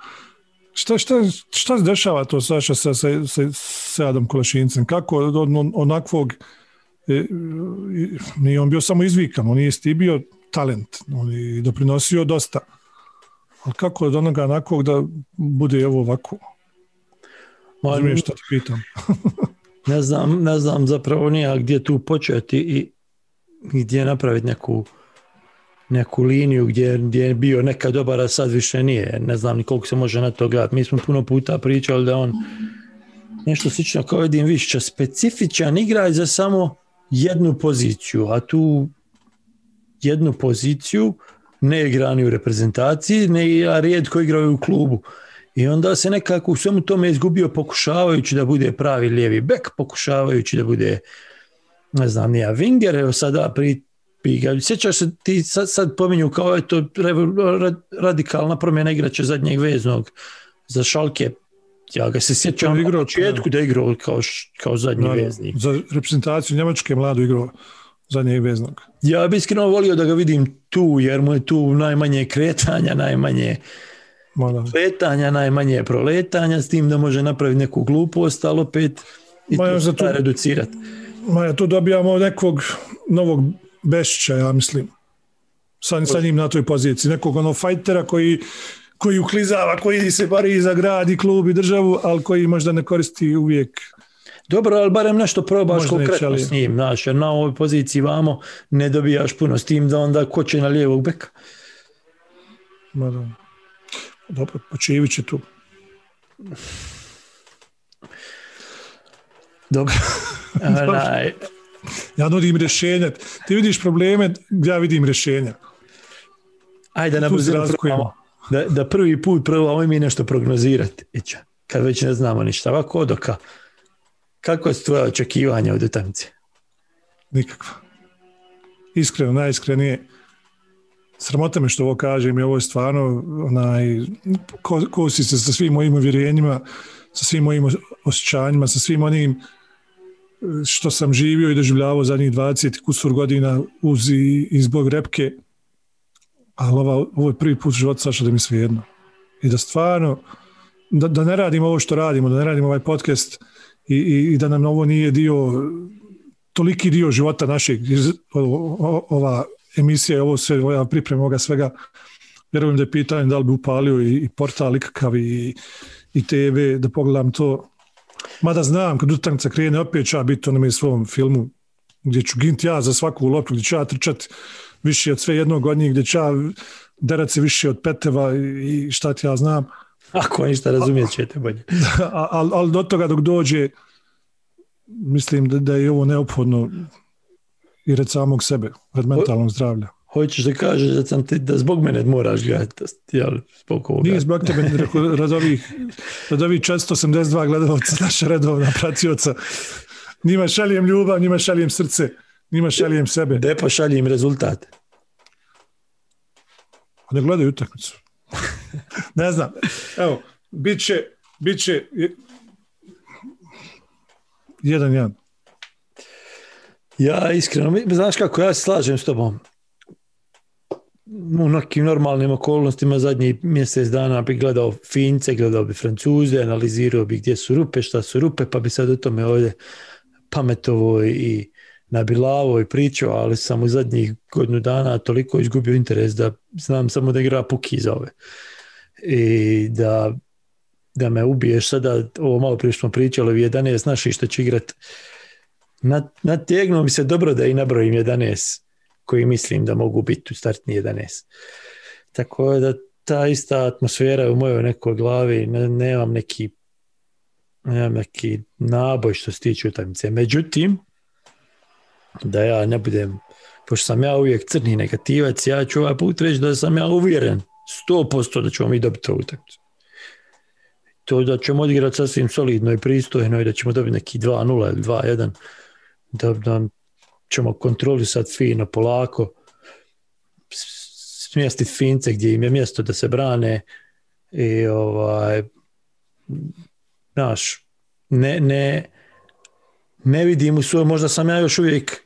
Šta, šta, šta se dešava to Saša sa, sa, sa, sa Adam Kolešincem? Kako od, od onakvog e, nije on bio samo izvikan, on je isti bio talent, on je doprinosio dosta. Ali kako od onoga onakvog da bude ovo ovako? Razumiješ šta ti pitam? ne, znam, ne znam zapravo nija gdje tu početi i gdje napraviti neku neku liniju gdje, gdje je bio nekad dobar, a sad više nije. Ne znam ni koliko se može na to gledati. Mi smo puno puta pričali da on nešto slično kao Edin Višća, specifičan igra za samo jednu poziciju, a tu jednu poziciju ne igra ni u reprezentaciji, ne igra rijetko igraju u klubu. I onda se nekako u svemu tome izgubio pokušavajući da bude pravi lijevi bek, pokušavajući da bude ne znam, nija Winger, evo sada pri, pri ga- sjećaš se ti sad, sad pominju kao eto ra- radikalna promjena igrača zadnjeg veznog za Šalke. Ja ga se sjećam igrao, početku da je igrao kao, kao zadnji Da, veznik. Za reprezentaciju Njemačke mladu igrao zadnjeg veznog. Ja bi iskreno volio da ga vidim tu, jer mu je tu najmanje kretanja, najmanje Ma da. kretanja, najmanje proletanja, s tim da može napraviti neku glupost, ali opet i Ma to za da reducirati. Ma ja, tu dobijamo nekog novog Bešića, ja mislim. Sa, sa njim na toj poziciji. Nekog ono fajtera koji, koji uklizava, koji se bari za grad i klub i državu, ali koji možda ne koristi uvijek. Dobro, ali barem nešto probaš Možda neće, konkretno ali- s njim, znaš, jer na ovoj poziciji vamo ne dobijaš puno s tim da onda ko će na lijevog beka. Ma. Dobro, Pačević je tu. Dobro. Onaj, Ja nudim rješenja. Ti vidiš probleme, ja vidim rješenja. ajde na brzinu. Da, da prvi put probamo i mi nešto prognozirati. Ića, kad već ne znamo ništa. Ovako odoka. Kako su tvoje očekivanja od utakmice? Nikakva. Iskreno, najiskrenije. Sramota me što ovo kažem i ovo je stvarno onaj, ko, kosi se sa svim mojim uvjerenjima, sa svim mojim os- osjećanjima, sa svim onim e, što sam živio i doživljavao zadnjih 20 kusur godina uz i, i zbog repke. Ali ova, ovo je prvi put u životu Saša da mi sve jedno. I da stvarno, da, da ne radimo ovo što radimo, da ne radimo ovaj podcast i, i, i da nam ovo nije dio toliki dio života našeg, ova emisija i ovo sve, ova priprema ovoga svega, vjerujem da je pitanje da li bi upalio i, i portal ikakav i, i TV, da pogledam to. Mada znam, kad utakmica krene, opet ću ja biti u onome svom filmu, gdje ću gint ja za svaku loptu, gdje ću ja trčat više od sve jednog od njih, gdje ću ja derat se više od peteva i šta ti ja znam. Ako ništa razumijet ćete bolje. ali al do toga dok dođe mislim da, da je ovo neophodno i red samog sebe, red mentalnog zdravlja. Hoćeš da kažeš da, sam ti, da zbog mene moraš gledati, jel, zbog ovoga. Nije zbog tebe, rekao, rad ovih, rad ovih 482 gledalca, naša redovna pratioca. Njima šaljem ljubav, njima šaljem srce, njima šaljem sebe. Gde pošaljem rezultat? Ne gledaju utakmicu. ne znam. Evo, bit će, bit će je- jedan jedan. Ja iskreno, znaš kako, ja se slažem s tobom. U nekim normalnim okolnostima zadnjih mjesec dana bi gledao Fince, gledao bi Francuze, analizirao bi gdje su rupe, šta su rupe, pa bi sad o tome ovdje pametovo i nabilavo i pričao, ali sam u zadnjih godinu dana toliko izgubio interes da znam samo da igra puki za ove. I da, da me ubiješ sada, ovo malo prije smo pričali, 11 naših što će igrat nategnuo mi se dobro da i nabrojim 11 koji mislim da mogu biti u startni 11. Tako da ta ista atmosfera u mojoj nekoj glavi, ne, nemam neki nemam neki naboj što se tiče utakmice. Međutim, da ja ne budem, pošto sam ja uvijek crni negativac, ja ću ovaj put reći da sam ja uvjeren 100% da ćemo mi dobiti ovu utakmicu. To da ćemo odigrati sasvim solidno i pristojno i da ćemo dobiti neki 2-0 ili 2-1 da, da ćemo kontrolisati fino, polako smjestiti fince gdje im je mjesto da se brane i ovaj znaš ne, ne, ne vidim u svojoj, možda sam ja još uvijek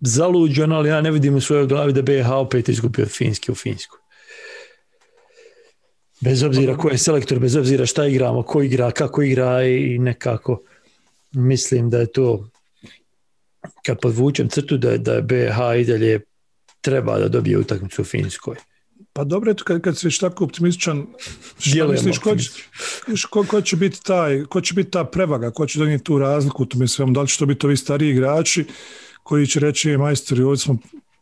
zaluđen, ali ja ne vidim u svojoj glavi da BH opet izgubio Finski u Finsku. Bez obzira ko je selektor, bez obzira šta igramo, ko igra, kako igra i nekako mislim da je to kad podvučem crtu da, da BH i dalje treba da dobije utakmicu u Finskoj. Pa dobro je to kad, kad si već tako optimističan, šta misliš, ko će, ko, ko, će biti taj, ko će biti ta prevaga, ko će donijeti tu razliku u tome svemu, da li će to biti ovi stariji igrači koji će reći, majstori, ovdje smo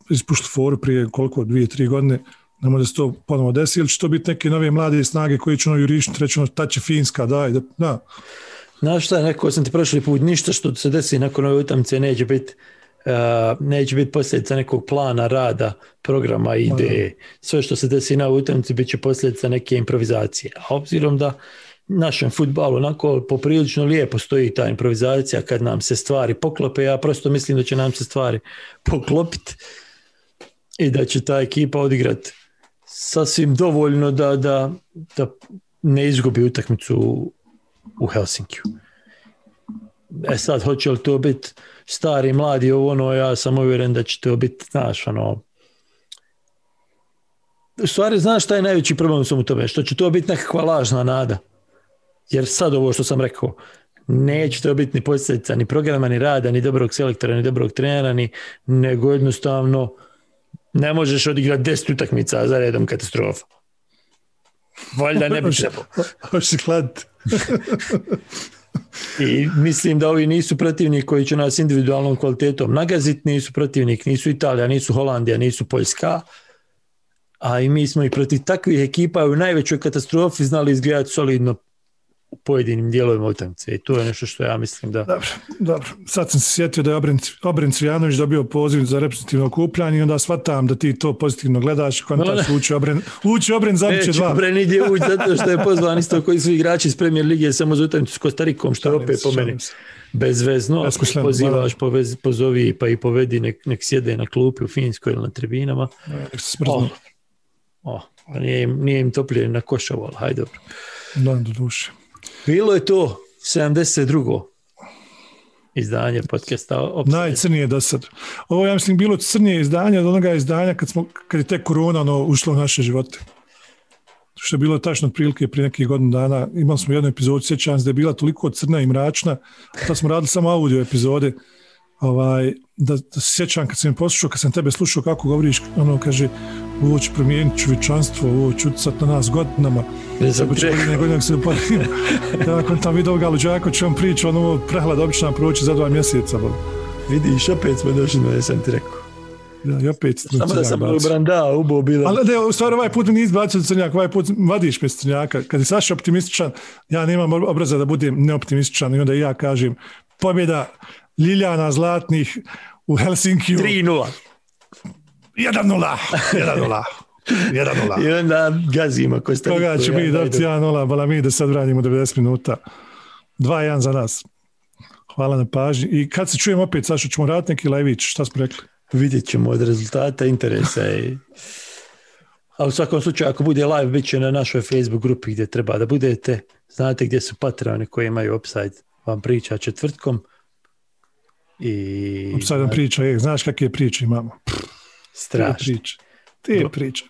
ispušli foru prije koliko, dvije, tri godine, ne može se to ponovo desi, ili će to biti neke nove mlade snage koji će ono jurišiti, reći ono, ta će Finska, daj, da, da. Znaš šta, neko sam ti prošli put, ništa što se desi nakon ove utamce neće biti Uh, neće biti posljedica nekog plana rada, programa, ideje. Sve što se desi na utakmici bit će posljedica neke improvizacije. A obzirom da našem futbalu onako poprilično lijepo stoji ta improvizacija kad nam se stvari poklope, ja prosto mislim da će nam se stvari poklopiti i da će ta ekipa odigrati sasvim dovoljno da, da, da ne izgubi utakmicu u Helsinkiju. E sad, hoće li to biti stari, mladi, ovo ono, ja sam uvjeren da će to biti, znaš, ono, u stvari, znaš šta je najveći problem u tome? Što će to biti nekakva lažna nada. Jer sad ovo što sam rekao, neće to biti ni posljedica, ni programa, ni rada, ni dobrog selektora, ni dobrog trenera, ni, nego jednostavno ne možeš odigrati deset utakmica za redom katastrofa. Valjda ne bi trebao. I mislim da ovi nisu protivnik koji će nas individualnom kvalitetom nagaziti, nisu protivnik, nisu Italija, nisu Holandija, nisu Poljska, a i mi smo i protiv takvih ekipa u najvećoj katastrofi znali izgledati solidno u pojedinim dijelovima utakmice i to je nešto što ja mislim da... Dobro, dobro. Sad sam se sjetio da je Obren, Obren Cvijanović dobio poziv za reprezentativno okupljanje i onda shvatam da ti to pozitivno gledaš kontaš ući Obren, ući Obren zabiće dva. Obren ide ući zato što je pozvan isto koji su igrači iz premijer lige samo za utakmicu s Kostarikom, što je opet po meni bezvezno. Ako pozivaš, povez, pozovi pa i povedi, nek, nek sjede na klupi u Finskoj ili na tribinama. Se smrznu. Oh, oh, nije, im, nije im toplije na košavu, ali hajde dobro. Da, do duše. Bilo je to 72. izdanje podcasta. Opside. Najcrnije do sad. Ovo ja mislim bilo crnije izdanje od onoga izdanja kad, smo, kad je te korona ono, ušlo u naše živote. Što je bilo tačno prilike prije nekih godina dana. Imali smo jednu epizodu, sjećam se da je bila toliko crna i mračna, da smo radili samo audio epizode. Ovaj, da, da sjećam kad sam poslušao, kad sam tebe slušao kako govoriš, ono kaže, ovo će promijeniti čovječanstvo, ovo će utjecati na nas godinama. Tako će godine godina se upadim. Nakon tam vidio ga luđako, će on priča, ono ovo prehlad obično proći za dva mjeseca. Bol. Vidiš, opet smo došli na sam ti rekao. Ja, i opet Samo da sam u branda, ubo bila. Ali ne, u stvari ovaj put mi nisi bacio crnjak, ovaj put vadiš me crnjaka. Kad je Saša optimističan, ja nemam obraza da budem neoptimističan i onda i ja kažem pobjeda Ljiljana Zlatnih u Helsinkiju. 3-0. 1-0. 1-0. 1-0. I onda gazimo Kostariku. Toga će mi dati 1-0, bala mi da sad radimo 90 minuta. 2-1 za nas. Hvala na pažnji. I kad se čujemo opet, Saša, ćemo raditi neki live šta smo rekli? Vidjet ćemo od rezultata, interesa i... A u svakom slučaju, ako bude live, bit će na našoj Facebook grupi gdje treba da budete. Znate gdje su patroni koji imaju upside. Vam priča četvrtkom. I... Upside priča, je, znaš kakve priče imamo. Strašne. Te priče. Te priče.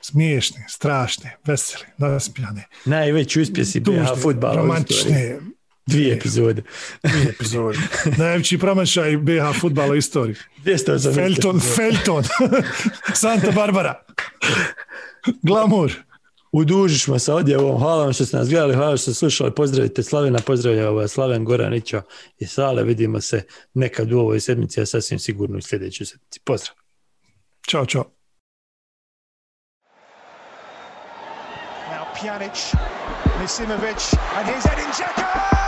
Smiješne, strašne, vesele, naspijane. Najveći uspjesi BH futbala romantične, Dvije epizode. Dvije epizode. Najveći promašaj BH futbala u istoriji. 280. Felton, Felton. Santa Barbara. Glamour. Udužišmo sa odjevom. Hvala vam što ste nas gledali, hvala što ste slušali. Pozdravite Slavena, pozdravlja Slaven Goranića i Sale. Vidimo se nekad u ovoj sedmici, a sasvim sigurno u sljedećoj sedmici. Pozdrav. Ćao, čao. Now Pjanic, Misimovic, and here's Edin Dzeko!